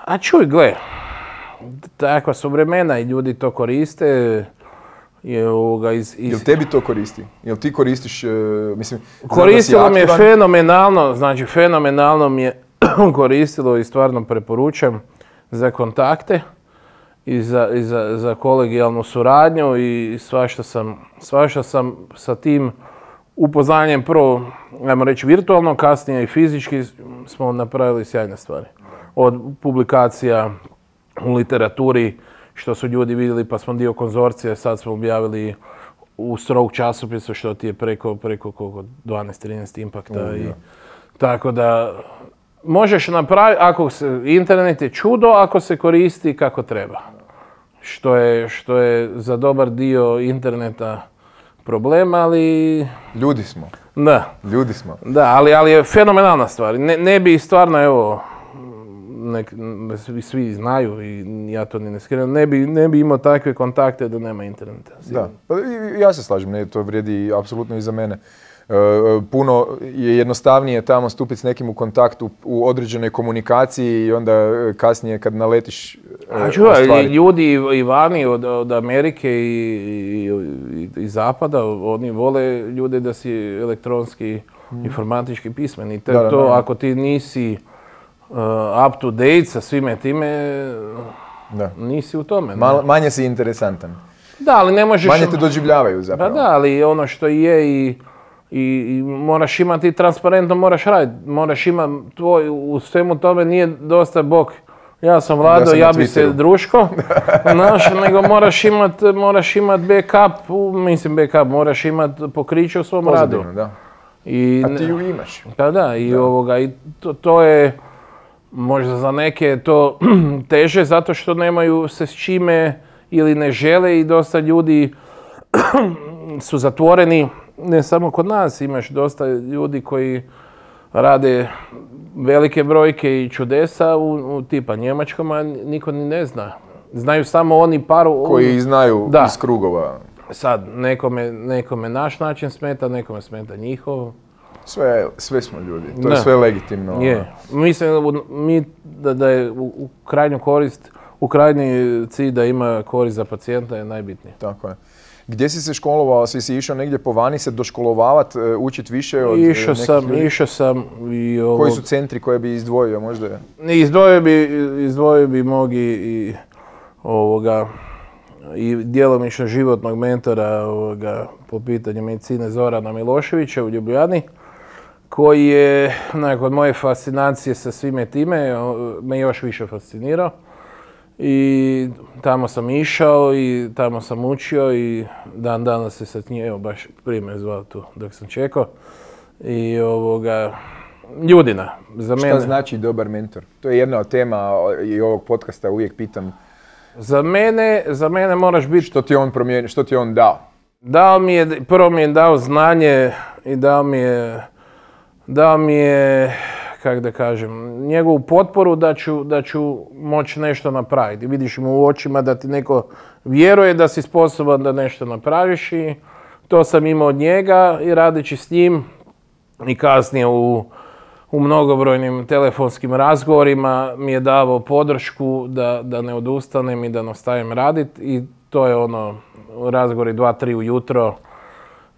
a čuj, gle, takva su vremena i ljudi to koriste. Je ovoga iz, iz- Jel tebi to koristi? Jel ti koristiš, e, mislim... Koristilo mi je fenomenalno, znači fenomenalno mi je koristilo i stvarno preporučam za kontakte i za, i za, za kolegijalnu suradnju i svašta sam, svašta sam sa tim upoznanjem prvo, ajmo reći virtualno, kasnije i fizički smo napravili sjajne stvari. Od publikacija u literaturi, što su ljudi vidjeli, pa smo dio konzorcija, sad smo objavili u Stroke časopisu, što ti je preko, preko koliko, 12-13 impakta. i, tako da, možeš napraviti, ako se, internet je čudo ako se koristi kako treba. Što je, što je za dobar dio interneta problem, ali Ljudi smo. da. Ljudi smo. Da, ali, ali je fenomenalna stvar. Ne, ne bi stvarno, evo, nek, svi, svi znaju i ja to ni ne skrivam, ne bi, ne bi imao takve kontakte da nema interneta. Da, pa ja se slažem, ne, to vrijedi apsolutno i za mene. E, puno je jednostavnije tamo stupiti s nekim u kontakt u, određenoj komunikaciji i onda e, kasnije kad naletiš e, A ostvari- ljudi i- i vani od, od Amerike i, i, i zapada, oni vole ljude da si elektronski, informatički pismeni. Te, Da, da, to da. ako ti nisi uh, up to date sa svime time, nisi u tome. Mal- manje si interesantan. Da, ali ne možeš... Manje te doživljavaju Pa zapravo. da, ali ono što je i, i, moraš imati transparentno, moraš raditi. Moraš imati tvoj, u svemu tome nije dosta bok. Ja sam Vlado, ja, bi se druško, znaš, nego moraš imat, moraš imat backup, mislim backup, moraš imat pokriće u svom radu. Pozadinu, da. I, A ti ju imaš. pa da, i ovoga, i to, to je, možda za neke je to teže zato što nemaju se s čime ili ne žele i dosta ljudi su zatvoreni, ne samo kod nas, imaš dosta ljudi koji rade velike brojke i čudesa u, u tipa Njemačkom, a niko ni ne zna. Znaju samo oni paru... Koji znaju Da. iz krugova. Sad, nekome, nekome naš način smeta, nekome smeta njihov. Sve, sve smo ljudi, to Da. je sve legitimno. Je. Mislim mi, da, da je u, u krajnju korist, u krajnji cilj da ima korist za pacijenta je najbitnije. Tako je. Gdje si se školovao? Si si išao negdje po vani se doškolovat, e, učit više od e, Išao nekih sam, ljudi? išao sam i ovo, Koji su centri koje bi izdvojio možda? izdvojio bi, izdvojio bi mog i, i ovoga, i djelomično životnog mentora ovoga, po pitanju medicine Zorana Miloševića u Ljubljani, koji je nakon moje fascinacije sa svime time me još više fascinirao. I tamo sam išao i tamo sam učio i dan danas se sad njim, evo baš prije me zvao tu dok sam čekao. I ovoga, Ljudina, za Šta mene. znači dobar mentor? To je jedna od tema i ovog podcasta, uvijek pitam Za mene, za mene moraš biti, što ti on promijenio, što ti on dao? dao mi je, prvo mi je dao znanje i dao mi je, dao mi je, kako da kažem, njegovu potporu da ću, da ću moći nešto napraviti. Vidiš mu u očima da ti neko vjeruje da si sposoban da nešto napraviš i to sam imao od njega i radeći s njim i kasnije u, u mnogobrojnim telefonskim razgovorima mi je davao podršku da, da ne odustanem i da nastavim raditi i to je ono, razgovori dva, tri ujutro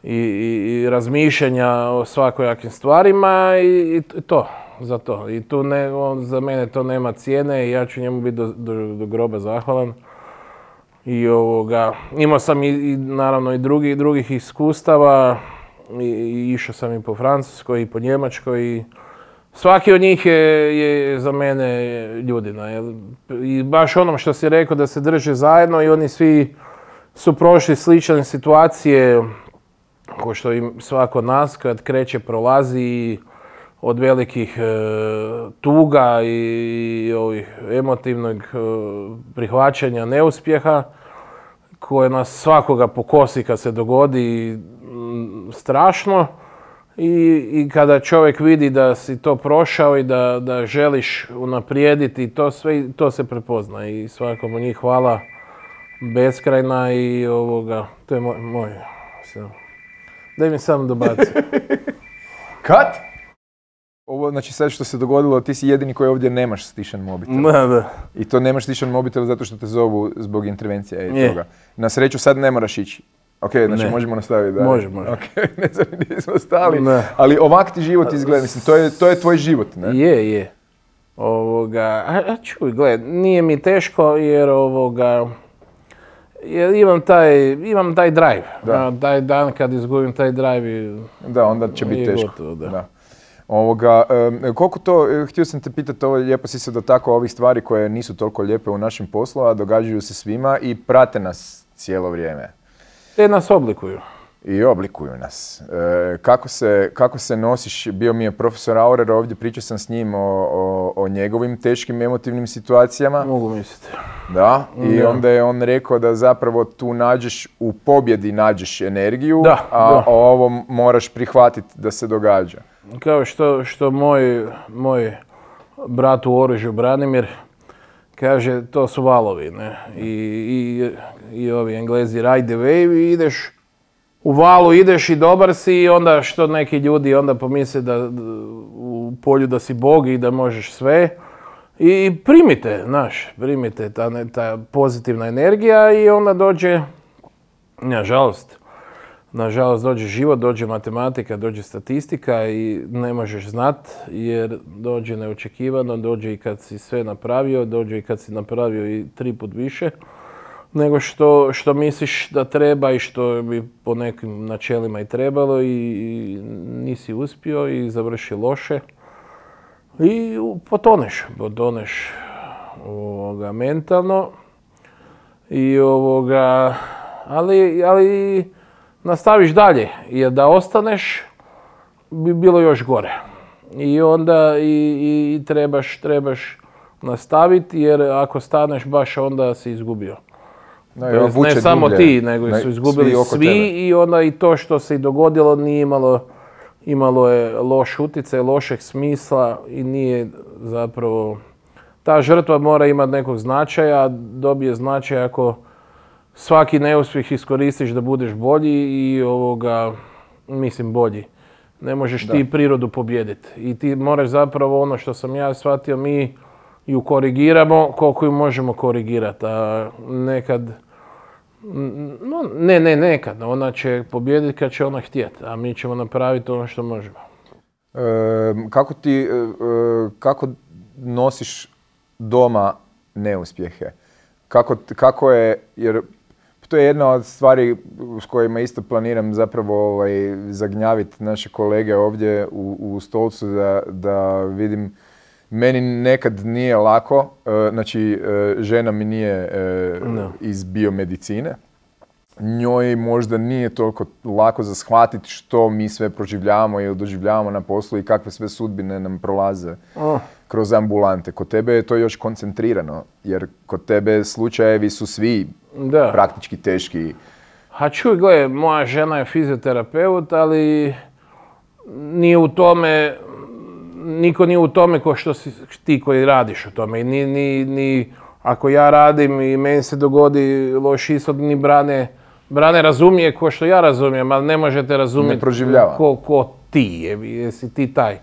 i, i, razmišljanja o svakojakim stvarima i to, za to. I tu ne, on, za mene to nema cijene i ja ću njemu biti do, do, do groba zahvalan. I ovoga, imao sam i, i naravno i drugi, drugih iskustava i, i išao sam i po Francuskoj i po Njemačkoj i svaki od njih je, je za mene ljudina. I baš onom što si rekao da se drže zajedno i oni svi su prošli slične situacije ko što im svako od nas kad kreće prolazi od velikih e, tuga i, ovih emotivnog e, prihvaćanja neuspjeha koje nas svakoga pokosi kad se dogodi mm, strašno i, i kada čovjek vidi da si to prošao i da, da želiš unaprijediti to sve, to se prepozna i svakom od njih hvala beskrajna i ovoga, to je moj, moj sam. Daj mi samo dobaci. Kad? Ovo, znači sad što se dogodilo, ti si jedini koji ovdje nemaš stišan mobitel. da, da. I to nemaš stišan mobitel zato što te zovu zbog intervencija i Je. toga. Na sreću sad ne moraš ići. Ok, znači Ne. možemo nastaviti dalje. Može, može. Ok, ne znam gdje smo stali. Ne. Ali ovak ti život izgleda, mislim, to je, to je tvoj život, ne? Je, je. Ovoga, a, a čuj, gled, nije mi teško jer ovoga, jer imam taj, imam taj drive. Da. A, taj dan kad izgubim taj drive i Da, onda će biti teško. gotovo, da. Ovoga, koliko to, e, htio sam te pitati, ovo lijepo si se dotakao ovih stvari koje nisu toliko lijepe u našem poslu, a događaju se svima i prate nas cijelo vrijeme. te nas oblikuju. I oblikuju nas. E, kako, se, kako se nosiš, bio mi je profesor Aurer ovdje, pričao sam s njim o, o, o njegovim teškim emotivnim situacijama. Mogu misliti. Da, i Da. onda je on rekao da zapravo tu nađeš, u pobjedi nađeš energiju, Da, a da. ovo moraš prihvatiti da se događa. Kao što, što moj, moj brat u oružju Branimir kaže, to su valovi, ne? I, i, i ovi englezi ride the wave i ideš u valu ideš i dobar si i onda što neki ljudi onda pomisle da u polju da si bog i da možeš sve. I primite, znaš, primite ta, ta pozitivna energija i onda dođe, nažalost, nažalost dođe život, dođe matematika, dođe statistika i ne možeš znat jer dođe neočekivano, dođe i kad si sve napravio, dođe i kad si napravio i tri put više nego što, što misliš da treba i što bi po nekim načelima i trebalo i, i nisi uspio i završi loše. I potoneš, potoneš ovoga, mentalno i ovoga, ali, ali nastaviš dalje jer da ostaneš bi bilo još gore. I onda i- i trebaš, trebaš nastaviti jer ako staneš baš onda si izgubio. No, To ne samo dublje. ti, nego Ne, su izgubili svi, i onda i to što se i dogodilo nije imalo imalo je loš utjecaj, lošeg smisla i nije zapravo... Ta žrtva mora imati nekog značaja, dobije značaj ako svaki neuspjeh iskoristiš da budeš bolji i ovoga, mislim bolji. Ne možeš ti prirodu pobijediti. I ti moraš zapravo ono što sam ja shvatio, mi ju korigiramo koliko ju možemo korigirati. A nekad, no, ne, ne, nekad. Ona će pobijediti kad će ona htjeti, a mi ćemo napraviti ono što možemo. kako ti, e, e, kako nosiš doma neuspjehe? Kako, kako je, jer to je jedna od stvari s kojima isto planiram zapravo ovaj, zagnjaviti naše kolege ovdje u, u stolcu da, da vidim meni nekad nije lako, e, znači e, žena mi nije e, iz biomedicine, njoj možda nije toliko lako za shvatiti što mi sve proživljavamo ili doživljavamo na poslu i kakve sve sudbine nam prolaze oh. kroz ambulante. Kod tebe je to još koncentrirano, jer kod tebe slučajevi su svi da. praktički teški. A čuj, gle, moja žena je fizioterapeut, ali nije u tome, niko nije u tome ko što si ti koji radiš u tome. Ni, ni, ni ako ja radim i meni se dogodi loš ishod, ni brane, brane razumije ko što ja razumijem, ali ne možete razumjeti ko, ko ti je, jesi ti taj.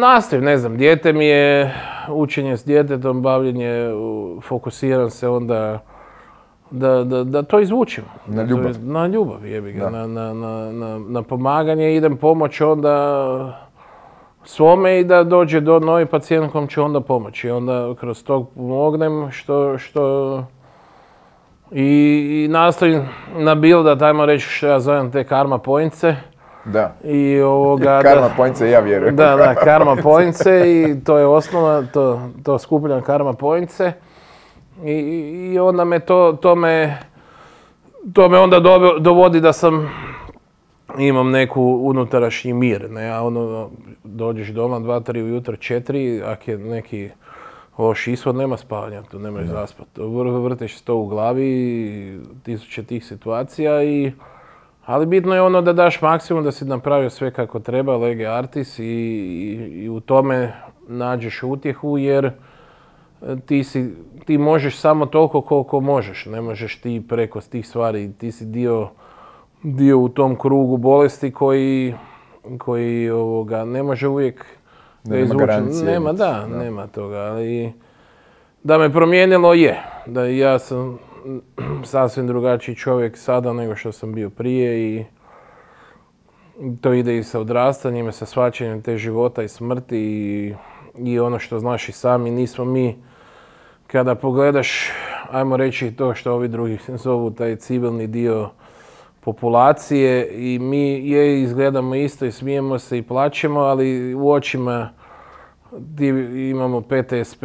Nastav, ne znam, dijete mi je, učenje s djetetom, bavljenje, fokusiram se onda da, da, da to izvučim. Na ljubav. Na ljubav, jebi ga, na, na, na, na, pomaganje, idem pomoć onda svome i da dođe do novi pacijent kom će onda pomoći. Onda kroz to pomognem što, što i, i nastavim na bilo da tajmo reći što ja zovem te karma poince da. I ovoga... Karma poince, ja vjerujem. Da, da, karma poince i to je osnova, to, to skupljam karma poince. I, I onda me to, to me, to me onda dovodi da sam, imam neku unutrašnji mir. Ne? A ono, dođeš doma dva, tri ujutro, četiri, ako je neki loš ishod, nema spavanja, tu nemaš zaspati. Vrteš to u glavi, tisuće tih situacija i ali bitno je ono da daš maksimum, da si napravio sve kako treba, lege artis i, i, u tome nađeš utjehu jer e, ti, si, ti možeš samo toliko koliko možeš, ne možeš ti preko tih stvari, ti si dio, dio u tom krugu bolesti koji, koji ovoga, ne može uvijek da nema Nema, da, da, nema toga, ali da me promijenilo je, da ja sam sasvim drugačiji čovjek sada nego što sam bio prije i to ide i sa odrastanjem i sa svačanjem te života i smrti i, i ono što znaš i sami, nismo mi kada pogledaš, ajmo reći to što ovi drugi zovu taj civilni dio populacije i mi je izgledamo isto i smijemo se i plaćemo, ali u očima imamo PTSP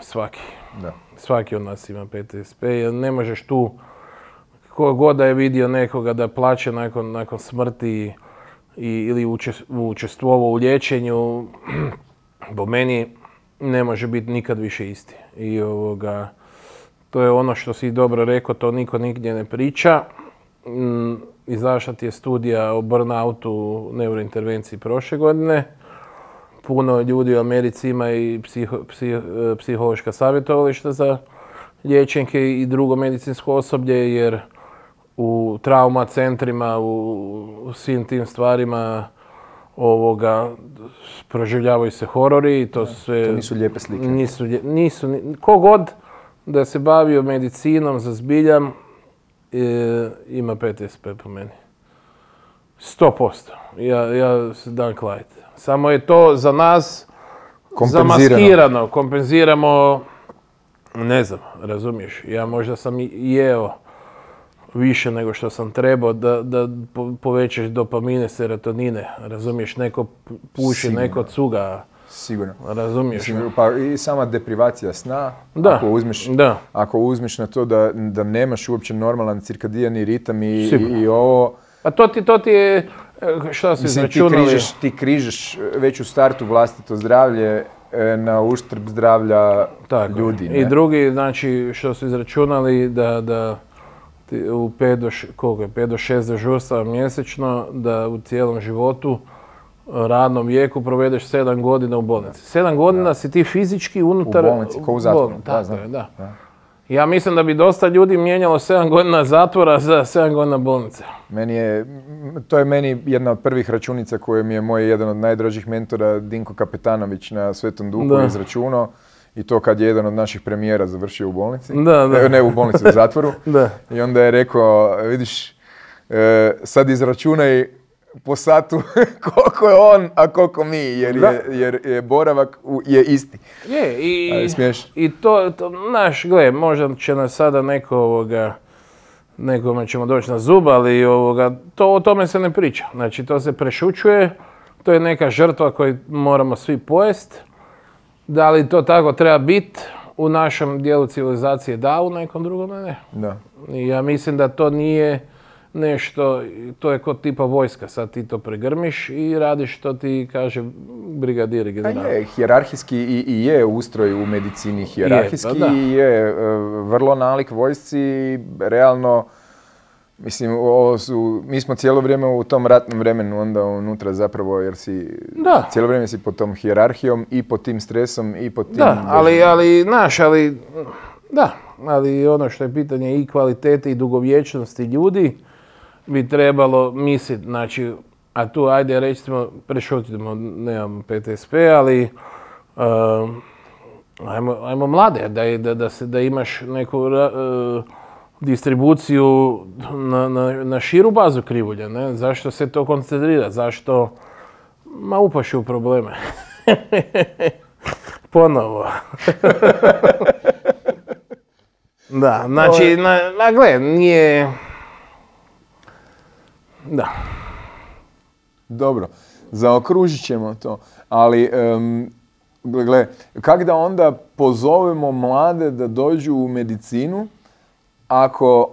svaki. Da. Svaki od nas ima PTSP, jer ne možeš tu, ko god da je vidio nekoga da plaće nakon, nakon smrti i, ili učestvovao u liječenju, po meni ne može biti nikad više isti. I ovoga, to je ono što si dobro rekao, to niko nigdje ne priča. Mm, izašla ti je studija o burnoutu neurointervenciji prošle godine puno ljudi u Americi ima i psiho, psihološka savjetovališta za liječenke i drugo medicinsko osoblje, jer u trauma centrima, u, svim tim stvarima ovoga, proživljavaju se horori i to sve... To nisu lijepe slike. Nisu, nisu, kogod da se bavio medicinom za zbiljam, e, ima PTSP po meni. Sto posto. Ja, ja se dan klajte. Samo je to za nas zamaskirano. Kompenziramo, ne znam, razumiješ. Ja možda sam jeo više nego što sam trebao da, da povećaš dopamine, serotonine. Razumiješ, neko puši, neko cuga. Sigurno. Razumiješ. pa i sama deprivacija sna, da. Ako, uzmeš, da. ako uzmeš na to da, da nemaš uopće normalan cirkadijani ritam i, i, ovo... Pa to ti, to ti je Šta si izračunali? Ti križeš, ti križeš već u startu vlastito zdravlje e, na uštrb zdravlja ljudi. I drugi, znači, što su izračunali da, da ti- u 5 do, š- koliko je, 5 do 6 dežurstava mjesečno, da u cijelom životu, radnom vijeku provedeš 7 godina u bolnici. 7 godina si ti fizički unutar... bolnici, ko u zatvoru, bolnici, da, Tako znam. je, da. Da. Ja mislim da bi dosta ljudi mijenjalo 7 godina zatvora za 7 godina bolnice. Meni je, to je meni jedna od prvih računica koje mi je moj jedan od najdražih mentora Dinko Kapetanović na Svetom Duhu Da. izračunao. I to kad je jedan od naših premijera završio u bolnici. Da, da. Ne, ne u bolnici, u zatvoru. Da. I onda je rekao, vidiš, e, sad izračunaj po satu koliko je on, a koliko mi, jer, je, jer je boravak u- je isti. Je, i, Ali i to, to, znaš, gle, možda će nas sada neko ovoga, nekome ćemo doći na zub, ali ovoga, to o tome se ne priča. Znači, to se prešućuje, to je neka žrtva koju moramo svi pojest. Da li to tako treba biti u našem dijelu civilizacije? Da, u nekom drugom ne. Da. I ja mislim da to nije nešto, to je kod tipa vojska, sad ti to pregrmiš i radiš što ti kaže brigadir Pa general. je, hijerarhijski i, i je ustroj u medicini hijerarhijski da. i je e, vrlo nalik vojsci i realno Mislim, ovo su, mi smo cijelo vrijeme u tom ratnom vremenu onda unutra zapravo jer si, Da. cijelo vrijeme si pod tom hijerarhijom i pod tim stresom i pod tim... Da, ali, ali, znaš, ali, da, ali ono što je pitanje i kvalitete i dugovječnosti ljudi bi trebalo misliti, znači, a tu ajde recimo, prešutimo, nemam PTSP, ali um, ajmo, ajmo mlade, da, da, da, se, da imaš neku uh, distribuciju na, na, na širu bazu krivulja, ne? Zašto se to koncentrira? Zašto, ma upaš u probleme. Ponovo. da, znači, na, na gle, nije... Da. Dobro, zaokružit ćemo to, ali em, gle, kak da onda pozovemo mlade da dođu u medicinu ako,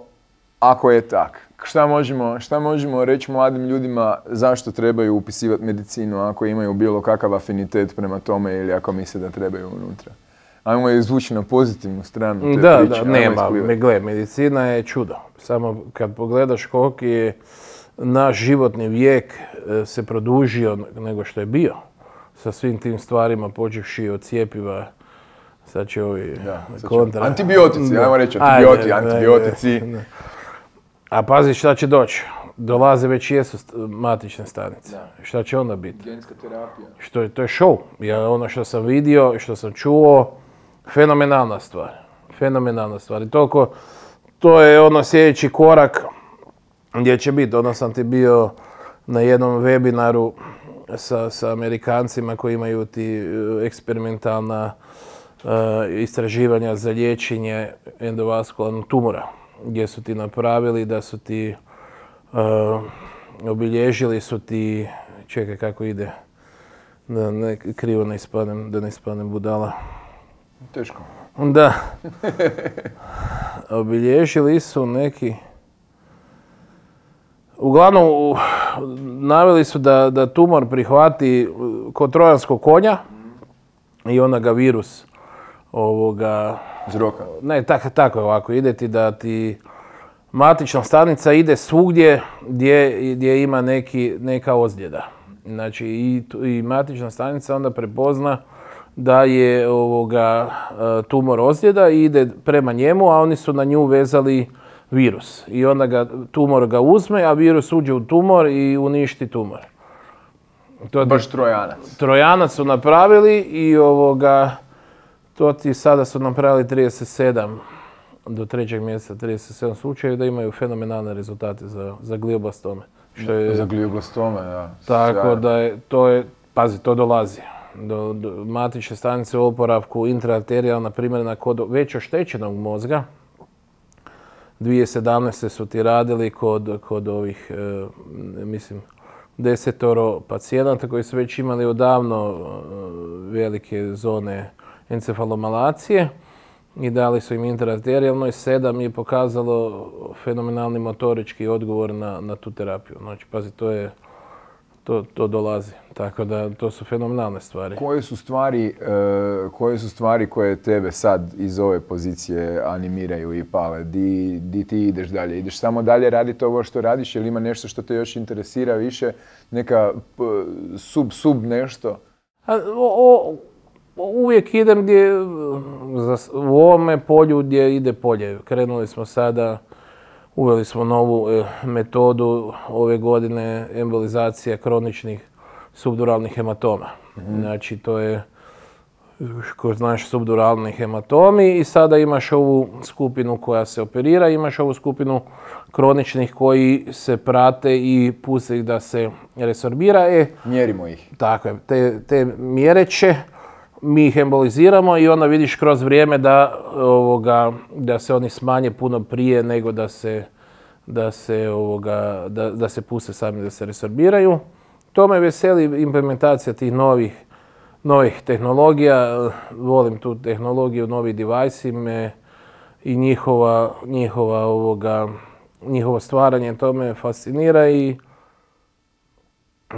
ako je tak? Šta možemo, šta možemo reći mladim ljudima zašto trebaju upisivati medicinu ako imaju bilo kakav afinitet prema tome ili ako misle da trebaju unutra? Ajmo izvući na pozitivnu stranu te Da, priče, da, ajmo nema, gle, medicina je čudo. Samo kad pogledaš koliki je naš životni vijek e, se produžio nego što je bio sa svim tim stvarima, počevši od cijepiva, sad će ovi sad će- kontra. Antibiotici, ajmo reći, antibioti- ajde, antibiotici. A pazi šta će doći. Dolaze već jesu st- matične stanice. Šta će onda biti? Genska terapija. Što je, to je show. Ja ono što sam vidio i što sam čuo, fenomenalna stvar. Fenomenalna stvar. I toliko, to je ono sljedeći korak gdje će biti. Onda sam ti bio na jednom webinaru sa, sa Amerikancima koji imaju ti e, eksperimentalna e, istraživanja za liječenje endovaskularnog tumora. Gdje su ti napravili da su ti e, obilježili su ti, čekaj kako ide, da ne, krivo ne ispadnem, da ne ispadnem budala. Teško. Da. Obilježili su neki... Uglavnom, naveli su da, da tumor prihvati uh, kod trojanskog konja i onda ga virus ovoga... Zroka. Ne, tako, tako je ovako, ide ti da ti matična stanica ide svugdje gdje, gdje ima neki, neka ozljeda. Znači i, i matična stanica onda prepozna da je ovoga e, tumor ozljeda i ide prema njemu, a oni su na nju vezali virus. I onda ga, tumor ga uzme, a virus uđe u tumor i uništi tumor. To je Baš trojanac. Trojanac su napravili i ovoga, to ti sada su napravili 37 do trećeg mjeseca 37 slučajeva da imaju fenomenalne rezultate za, za glioblastome. Što je, Za glioblastome, da. tako Sjajno. da je, to je, pazi, to dolazi. Do, do matične stanice u oporavku intraarterijalna primjerna kod već oštećenog mozga. 2017. su ti radili kod, kod ovih, e, mislim, desetoro pacijenata koji su već imali odavno e, velike zone encefalomalacije i dali su im intraarterijalno i sedam je pokazalo fenomenalni motorički odgovor na, na tu terapiju. Znači, pazi, to je, to, to dolazi. Tako da to su fenomenalne stvari. Koje su stvari, e, koje su stvari koje tebe sad iz ove pozicije animiraju i pale? Di, di ti ideš dalje? Ideš samo dalje raditi ovo što radiš ili ima nešto što te još interesira više? Neka sub, sub nešto? A, o- o- uvijek idem gdje, za, u ovome polju gdje ide polje. Krenuli smo sada, uveli smo novu e, metodu ove godine embolizacija kroničnih subduralnih hematoma. Znači to je, ko znaš, subduralni hematomi i sada imaš ovu skupinu koja se operira, imaš ovu skupinu kroničnih koji se prate i puste ih da se resorbira. E, Mjerimo ih. tako je, te, te mjereće, mi ih emboliziramo i onda vidiš kroz vrijeme da, ovoga, da se oni smanje puno prije nego da se, da se, ovoga, da, da se puste sami da se resorbiraju. To me veseli implementacija tih novih, novih tehnologija, volim tu tehnologiju, novi device me i njihova, njihova, ovoga, njihovo stvaranje, to me fascinira i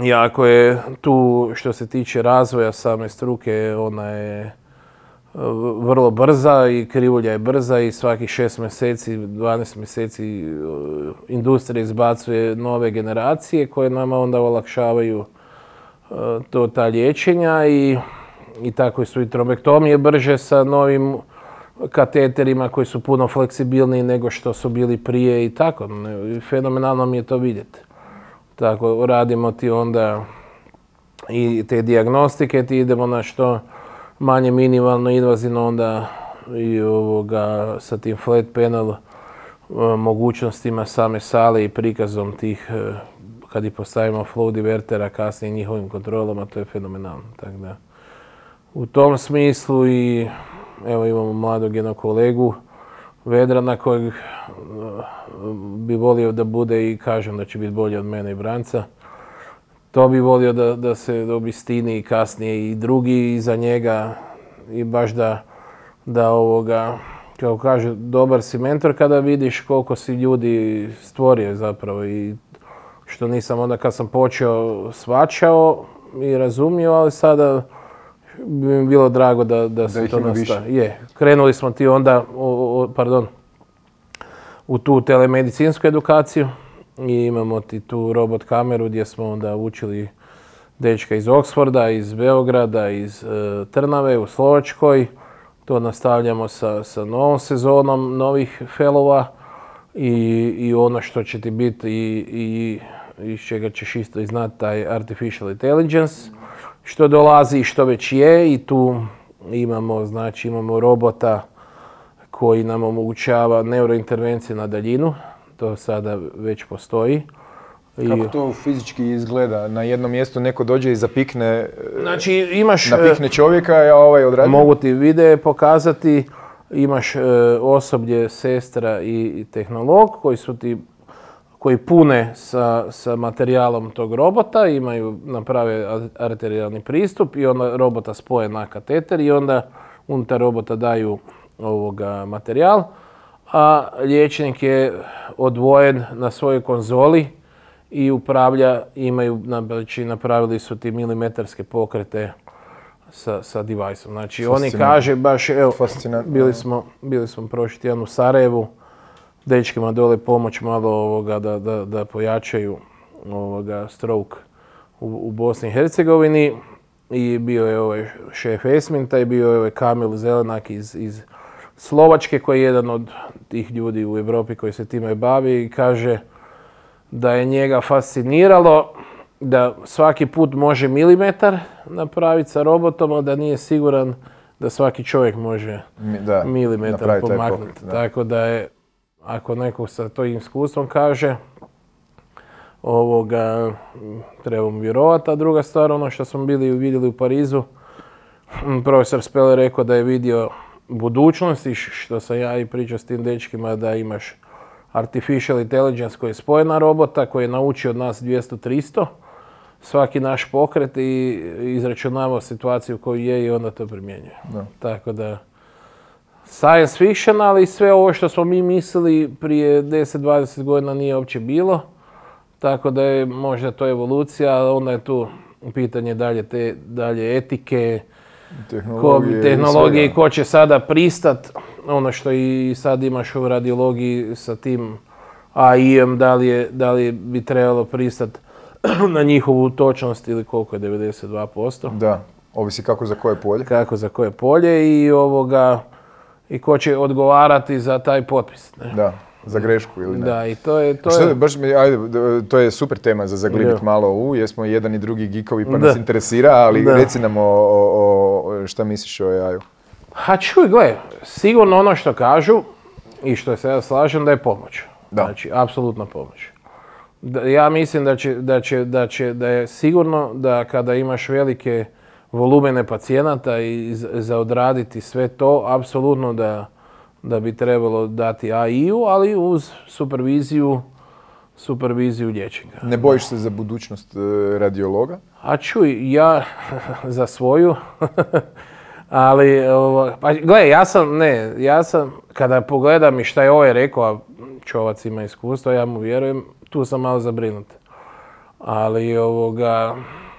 jako je tu što se tiče razvoja same struke, ona je e, vrlo brza i krivulja je brza i svakih šest mjeseci, 12 mjeseci e, industrija izbacuje nove generacije koje nama onda olakšavaju e, to ta liječenja i, i tako su i trombektomije brže sa novim kateterima koji su puno fleksibilniji nego što su bili prije i tako. Fenomenalno mi je to vidjeti. Tako radimo ti onda i te dijagnostike, ti idemo na što manje minimalno invazivno onda i ovoga sa tim flat panel e, mogućnostima same sale i prikazom tih e, kad i postavimo flow divertera kasnije njihovim kontrolama, to je fenomenalno. Tako da, u tom smislu i evo imamo mladog jednog kolegu Vedrana kojeg e, bi volio da bude i kažem da će biti bolji od mene i Branca. To bi volio da, da se obistini i kasnije i drugi iza njega i baš da, da ovoga, kako kaže, dobar si mentor kada vidiš koliko si ljudi stvorio zapravo i što nisam onda kad sam počeo svačao i razumio, ali sada bi mi bilo drago da, da, se to nastavi. Je, krenuli smo ti onda, o- o- pardon, u tu telemedicinsku edukaciju i imamo ti tu robot kameru gdje smo onda učili dečka iz Oxforda, iz Beograda, iz e, Trnave u Slovačkoj. To nastavljamo sa, sa novom sezonom novih fellowa i, i ono što će ti biti i, i iz čega ćeš isto i znati taj artificial intelligence što dolazi i što već je i tu imamo, znači imamo robota koji nam omogućava neurointervencije na daljinu, to sada već postoji. Kako to fizički izgleda? Na jednom mjestu neko dođe i zapikne, e, znači imaš, e, napikne čovjeka, a ovaj odradi? mogu ti videe pokazati, imaš e, osoblje, sestra i tehnolog koji su ti koji pune sa, sa materijalom tog robota, imaju, naprave arterijalni pristup i onda robota spoje na kateter i onda unutar robota daju ovoga materijal, a liječnik je odvojen na svojoj konzoli i upravlja, imaju, znači napravili su ti milimetarske pokrete sa, sa device-om. Znači oni kaže baš, evo, bili smo, bili smo prošli tjedan u Sarajevu, dečkima dole pomoć malo ovoga da, da, da pojačaju ovoga stroke u, u Bosni i Hercegovini i bio je ovaj šef Esminta i bio je ovaj Kamil Zelenak iz, iz Slovačke koji je jedan od tih ljudi u Europi koji se time bavi i kaže da je njega fasciniralo da svaki put može milimetar napraviti sa robotom, a da nije siguran da svaki čovjek može da, milimetar pomaknuti. Tako da je, ako neko sa tojim iskustvom kaže, ovoga, trebamo vjerovati. A druga stvar, ono što smo bili vidjeli u Parizu, profesor Speller rekao da je vidio budućnost i što sam ja i pričao s tim dečkima da imaš artificial intelligence koji je spojen na robota, koji je naučio od nas 200-300, svaki naš pokret i izračunavao situaciju koju je i onda to primjenjuje. Da. Tako da, science fiction, ali sve ovo što smo mi mislili prije 10-20 godina nije uopće bilo. Tako da je možda to evolucija, ali onda je tu pitanje dalje, te, dalje etike, ko, Tehnologije, i tehnologije i ko će sada pristat, ono što i sad imaš u radiologiji sa tim AI-em, da li, je, da li bi trebalo pristat na njihovu točnost ili koliko je 92%, Da, ovisi kako za koje polje. kako za koje polje i ovoga, i ko će odgovarati za taj potpis. Ne? Da, za grešku ili ne. Da, i to je, to Što je, baš mi, ajde, to je super tema za zaglibit Da. malo u, jesmo jedan i drugi geekovi pa Da. nas interesira, ali Da. reci nam o, o, o- šta misliš o AI-u. Ha čuj, gle, sigurno ono što kažu i što se ja slažem da je pomoć. Da. Znači, apsolutna pomoć. Da, ja mislim da će, da će, da će, da je sigurno da kada imaš velike volumene pacijenata i za, odraditi sve to, apsolutno da, da bi trebalo dati AI-u, ali uz superviziju, superviziju liječnika. Ne bojiš se za budućnost e, radiologa? A čuj, ja za svoju, ali, ovo, pa gle, ja sam, ne, ja sam, kada pogledam i šta je ovaj rekao, a čovac ima iskustvo, ja mu vjerujem, tu sam malo zabrinut. Ali, ovoga,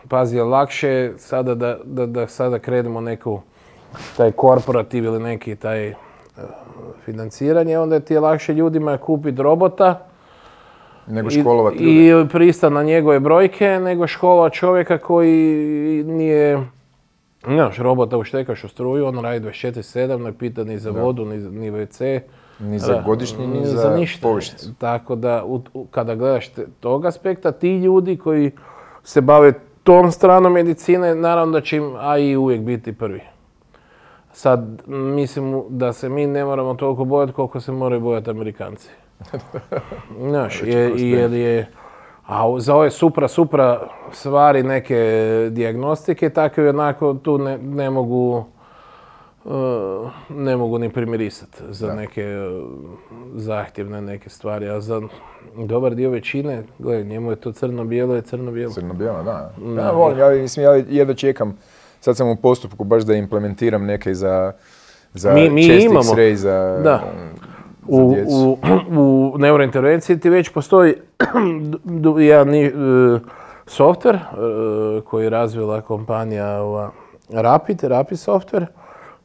pazi, je lakše sada da, da, da sada krenemo neku, taj korporativ ili neki taj eh, financiranje, onda ti je lakše ljudima kupiti robota, Nego i- školovat ljude? I pristan na njegove brojke, nego škola čovjeka koji nije... Znaš, robota uštekaš u struju, on radi 24-7, ne pita ni za vodu, ni, za- ni WC. Ni za Da, godišnji, ni za, ništa. povišicu. Tako da, u- u- kada gledaš te- tog aspekta, ti ljudi koji se bave tom stranom medicine, naravno da će im AI uvijek biti prvi. Sad, mislim da se mi ne moramo toliko bojati koliko se moraju bojati Amerikanci. Znaš, je, jer je, a za ove supra, supra stvari neke dijagnostike, takve onako tu ne, ne mogu ne mogu ni primirisati za neke eh, zahtjevne neke stvari, a za dobar dio većine, gledaj, njemu je to crno-bijelo, je crno-bijelo. Crno-bijelo, da. Ja volim, ja, mislim, ja jedva čekam, sad sam u postupku baš da implementiram neke za, za Mi- mi imamo. Za, Da. u, djecu. u, u neurointervenciji ti već postoji jedan e, softver e, koji je razvila kompanija ova, Rapid, Rapid software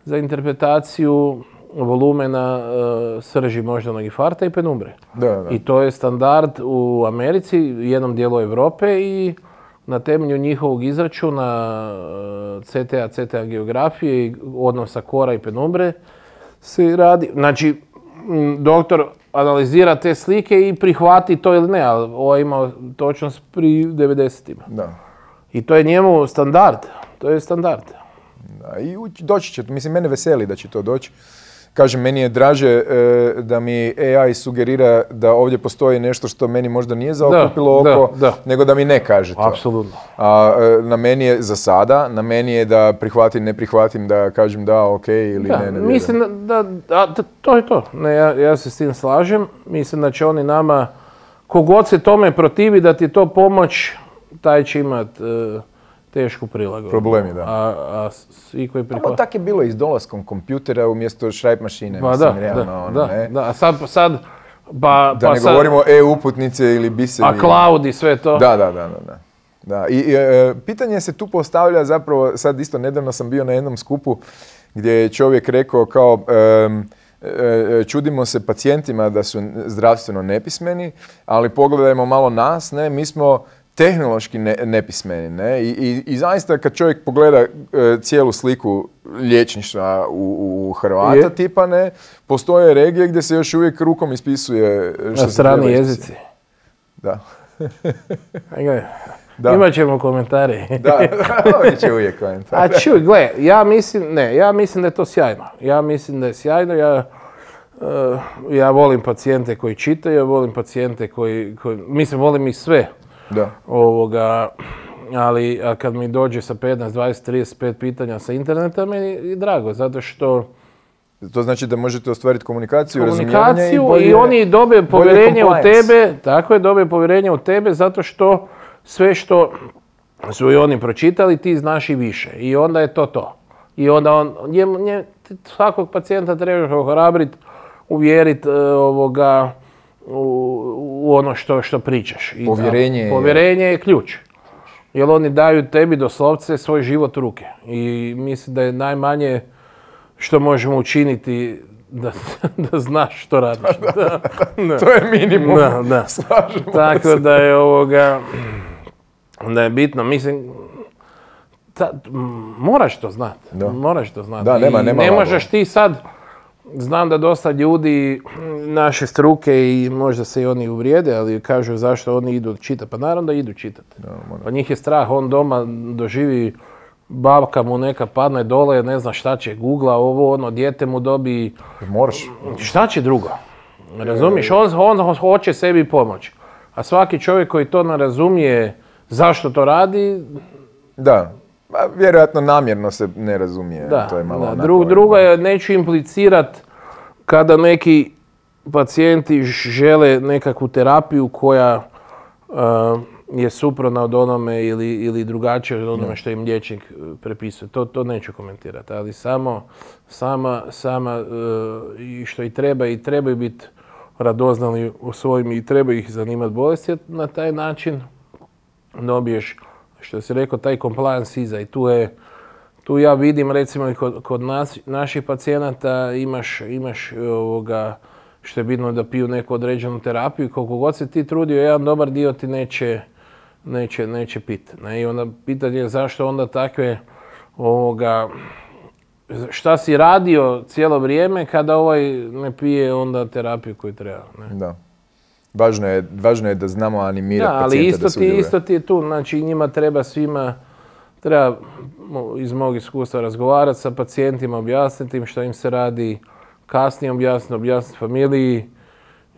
za interpretaciju volumena e, srži moždanog infarkta i penumbre. Da, da. I to je standard u Americi, jednom dijelu Europe i na temelju njihovog izračuna e, CTA, CTA geografije i odnosa kora i penumbre se radi. Znači, doktor analizira te slike i prihvati to ili ne, ali ovo ima točnost pri 90-ima. Da. I to je njemu standard. To je standard. Da, I doći će, mislim, mene veseli da će to doći. Kažem, meni je draže e, da mi AI sugerira da ovdje postoji nešto što meni možda nije zaokupilo da, oko, da. nego da mi ne kaže to. Apsolutno. A e, na meni je za sada, na meni je da prihvatim, ne prihvatim, da kažem da, ok ili Da, ne, ne mislim da, da, da- to je to. Ne, ja, ja se s tim slažem. Mislim da će oni nama, kogod se tome protivi da ti to pomoć, taj će imat e, tešku prilagodbu. Problemi, da. A, a svi koji prihvataju... tak je bilo i s dolaskom kompjutera umjesto šrajp mašine, Pa mislim, da, realno, da, ono, da, ne? da. A sad, sad pa, Da pa ne sad, govorimo e-uputnice ili bisevi. a cloud i sve to. Da, da, da, da. da. Da, i i, e, pitanje se tu postavlja zapravo, sad isto nedavno sam bio na jednom skupu gdje je čovjek rekao kao e, e, čudimo se pacijentima da su zdravstveno nepismeni, ali pogledajmo malo nas, ne, mi smo tehnološki ne- nepismeni, ne, I, i, i zaista kad čovjek pogleda e, cijelu sliku liječništva u, u Hrvata Je. tipa, ne, postoje regije gdje se još uvijek rukom ispisuje što Na strani jezici. Da. Da. Imat ćemo komentari. Da, ovdje će uvijek komentar. A čuj, gle, ja mislim, ne, ja mislim da je to sjajno. Ja mislim da je sjajno, ja, eh, ja volim pacijente koji čitaju, ja volim pacijente koji, koji, mislim, volim ih sve. Da. Ovoga, ali a kad mi dođe sa 15, 20, 35 pitanja sa interneta, meni je drago, zato što To znači da možete ostvariti komunikaciju, razumijevanje i komunikaciju bolje, i oni dobe povjerenje u tebe, tako je, dobe povjerenje u tebe zato što sve što su i oni pročitali ti znaš i više i onda je to to. I onda on, njemu, nje- svakog pacijenta trebaš ohrabriti, uvjeriti ovoga, u, u ono što, što pričaš. I da, Povjerenje je- povjerenje je ključ. Jer oni daju tebi doslovce svoj život u ruke. I mislim da je najmanje što možemo učiniti da, da znaš što radiš. Da, da. To je minimum. Da, da. Tako se. da je ovoga, da je bitno, mislim, ta, moraš to znati, Da. moraš to znati. Da, nema- I nema ne možeš ti sad, znam da dosta ljudi m, naše struke i možda se i oni uvrijede, ali kažu zašto oni idu čitati. Pa naravno da idu čitati. Pa njih je strah, on doma doživi babka mu neka padne dole, ne zna šta će, googla ovo, ono, dijete mu dobi Moraš. Šta će drugo? Razumiješ? On, on hoće sebi pomoći. A svaki čovjek koji to ne razumije zašto to radi, Da. Pa, vjerojatno namjerno se ne razumije. da. To je malo da. Dru- drugo je, neću implicirat kada neki pacijenti žele nekakvu terapiju koja uh, je suprotna od onome ili, ili drugačija od onome što im liječnik uh, prepisuje. To, to neću komentirati, ali samo, sama, sama uh, i što i treba i trebaju biti radoznali u svojim i treba ih zanimati bolesti, na taj način dobiješ, što si rekao, taj compliance iza i tu je, tu ja vidim recimo i kod, kod nas, naših pacijenata imaš, imaš e, ovoga, što je bitno da piju neku određenu terapiju i koliko god se ti trudio, jedan dobar dio ti neće, neće, neće pit. Ne? I onda pitanje je zašto onda takve ovoga, šta si radio cijelo vrijeme kada ovaj ne pije onda terapiju koju treba. Ne? Da. Važno je, važno je da znamo animirati Da, ali isto da ti, isto ti je tu, znači njima treba svima, treba iz mog iskustva razgovarati sa pacijentima, objasniti im što im se radi, kasnije objasniti, objasniti familiji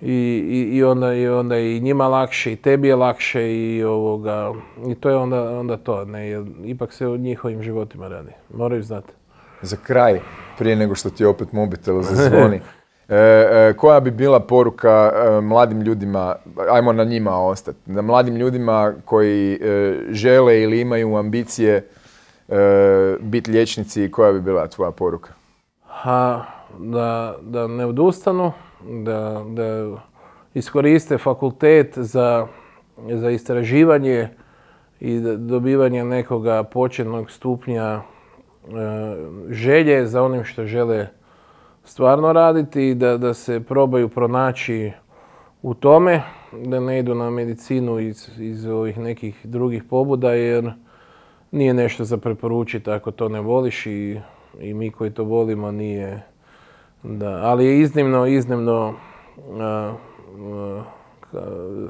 i, i, i, onda, i onda i njima lakše i tebi je lakše i ovoga, i to je onda, onda to, ne, jer ipak se o njihovim životima radi, moraju znati. Za kraj, prije nego što ti opet mobitel zazvoni, e, e, koja bi bila poruka e, mladim ljudima, ajmo na njima ostati, da mladim ljudima koji e, žele ili imaju ambicije e, biti liječnici, koja bi bila tvoja poruka? A, da, da ne odustanu, da, da iskoriste fakultet za, za istraživanje i dobivanje nekoga početnog stupnja e, želje za onim što žele stvarno raditi i da, da se probaju pronaći u tome, da ne idu na medicinu iz, iz ovih nekih drugih pobuda jer nije nešto za preporučiti ako to ne voliš i, i mi koji to volimo nije da, ali je iznimno, iznimno a, a, ka-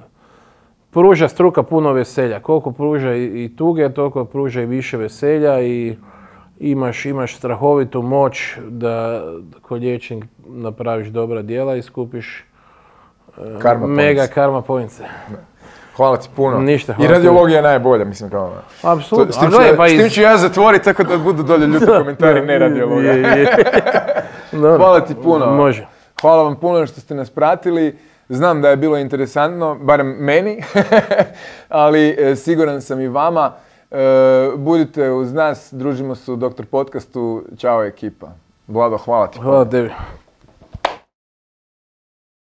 pruža struka puno veselja. Koliko pruža i, i tuge, toliko pruža i više veselja i imaš, imaš strahovitu moć da kod liječnik napraviš dobra djela i skupiš e, Karma mega points. karma points. Hvala ti puno. Ništa, I hvala radiologija je najbolja, mislim kao ono. Apsolutno. s, tim ću, ja- pa iz- ću ja zatvoriti tako da budu dolje ljuti komentari, ne radiologija. Je, je. Dobro. Hvala ti puno. Može. Hvala vam puno što ste nas pratili. Znam da je bilo interesantno, barem meni, ali e, siguran sam i vama. E, budite uz nas, družimo se u Doktor podcastu. Ćao ekipa. Vlado, hvala ti. Hvala tebi.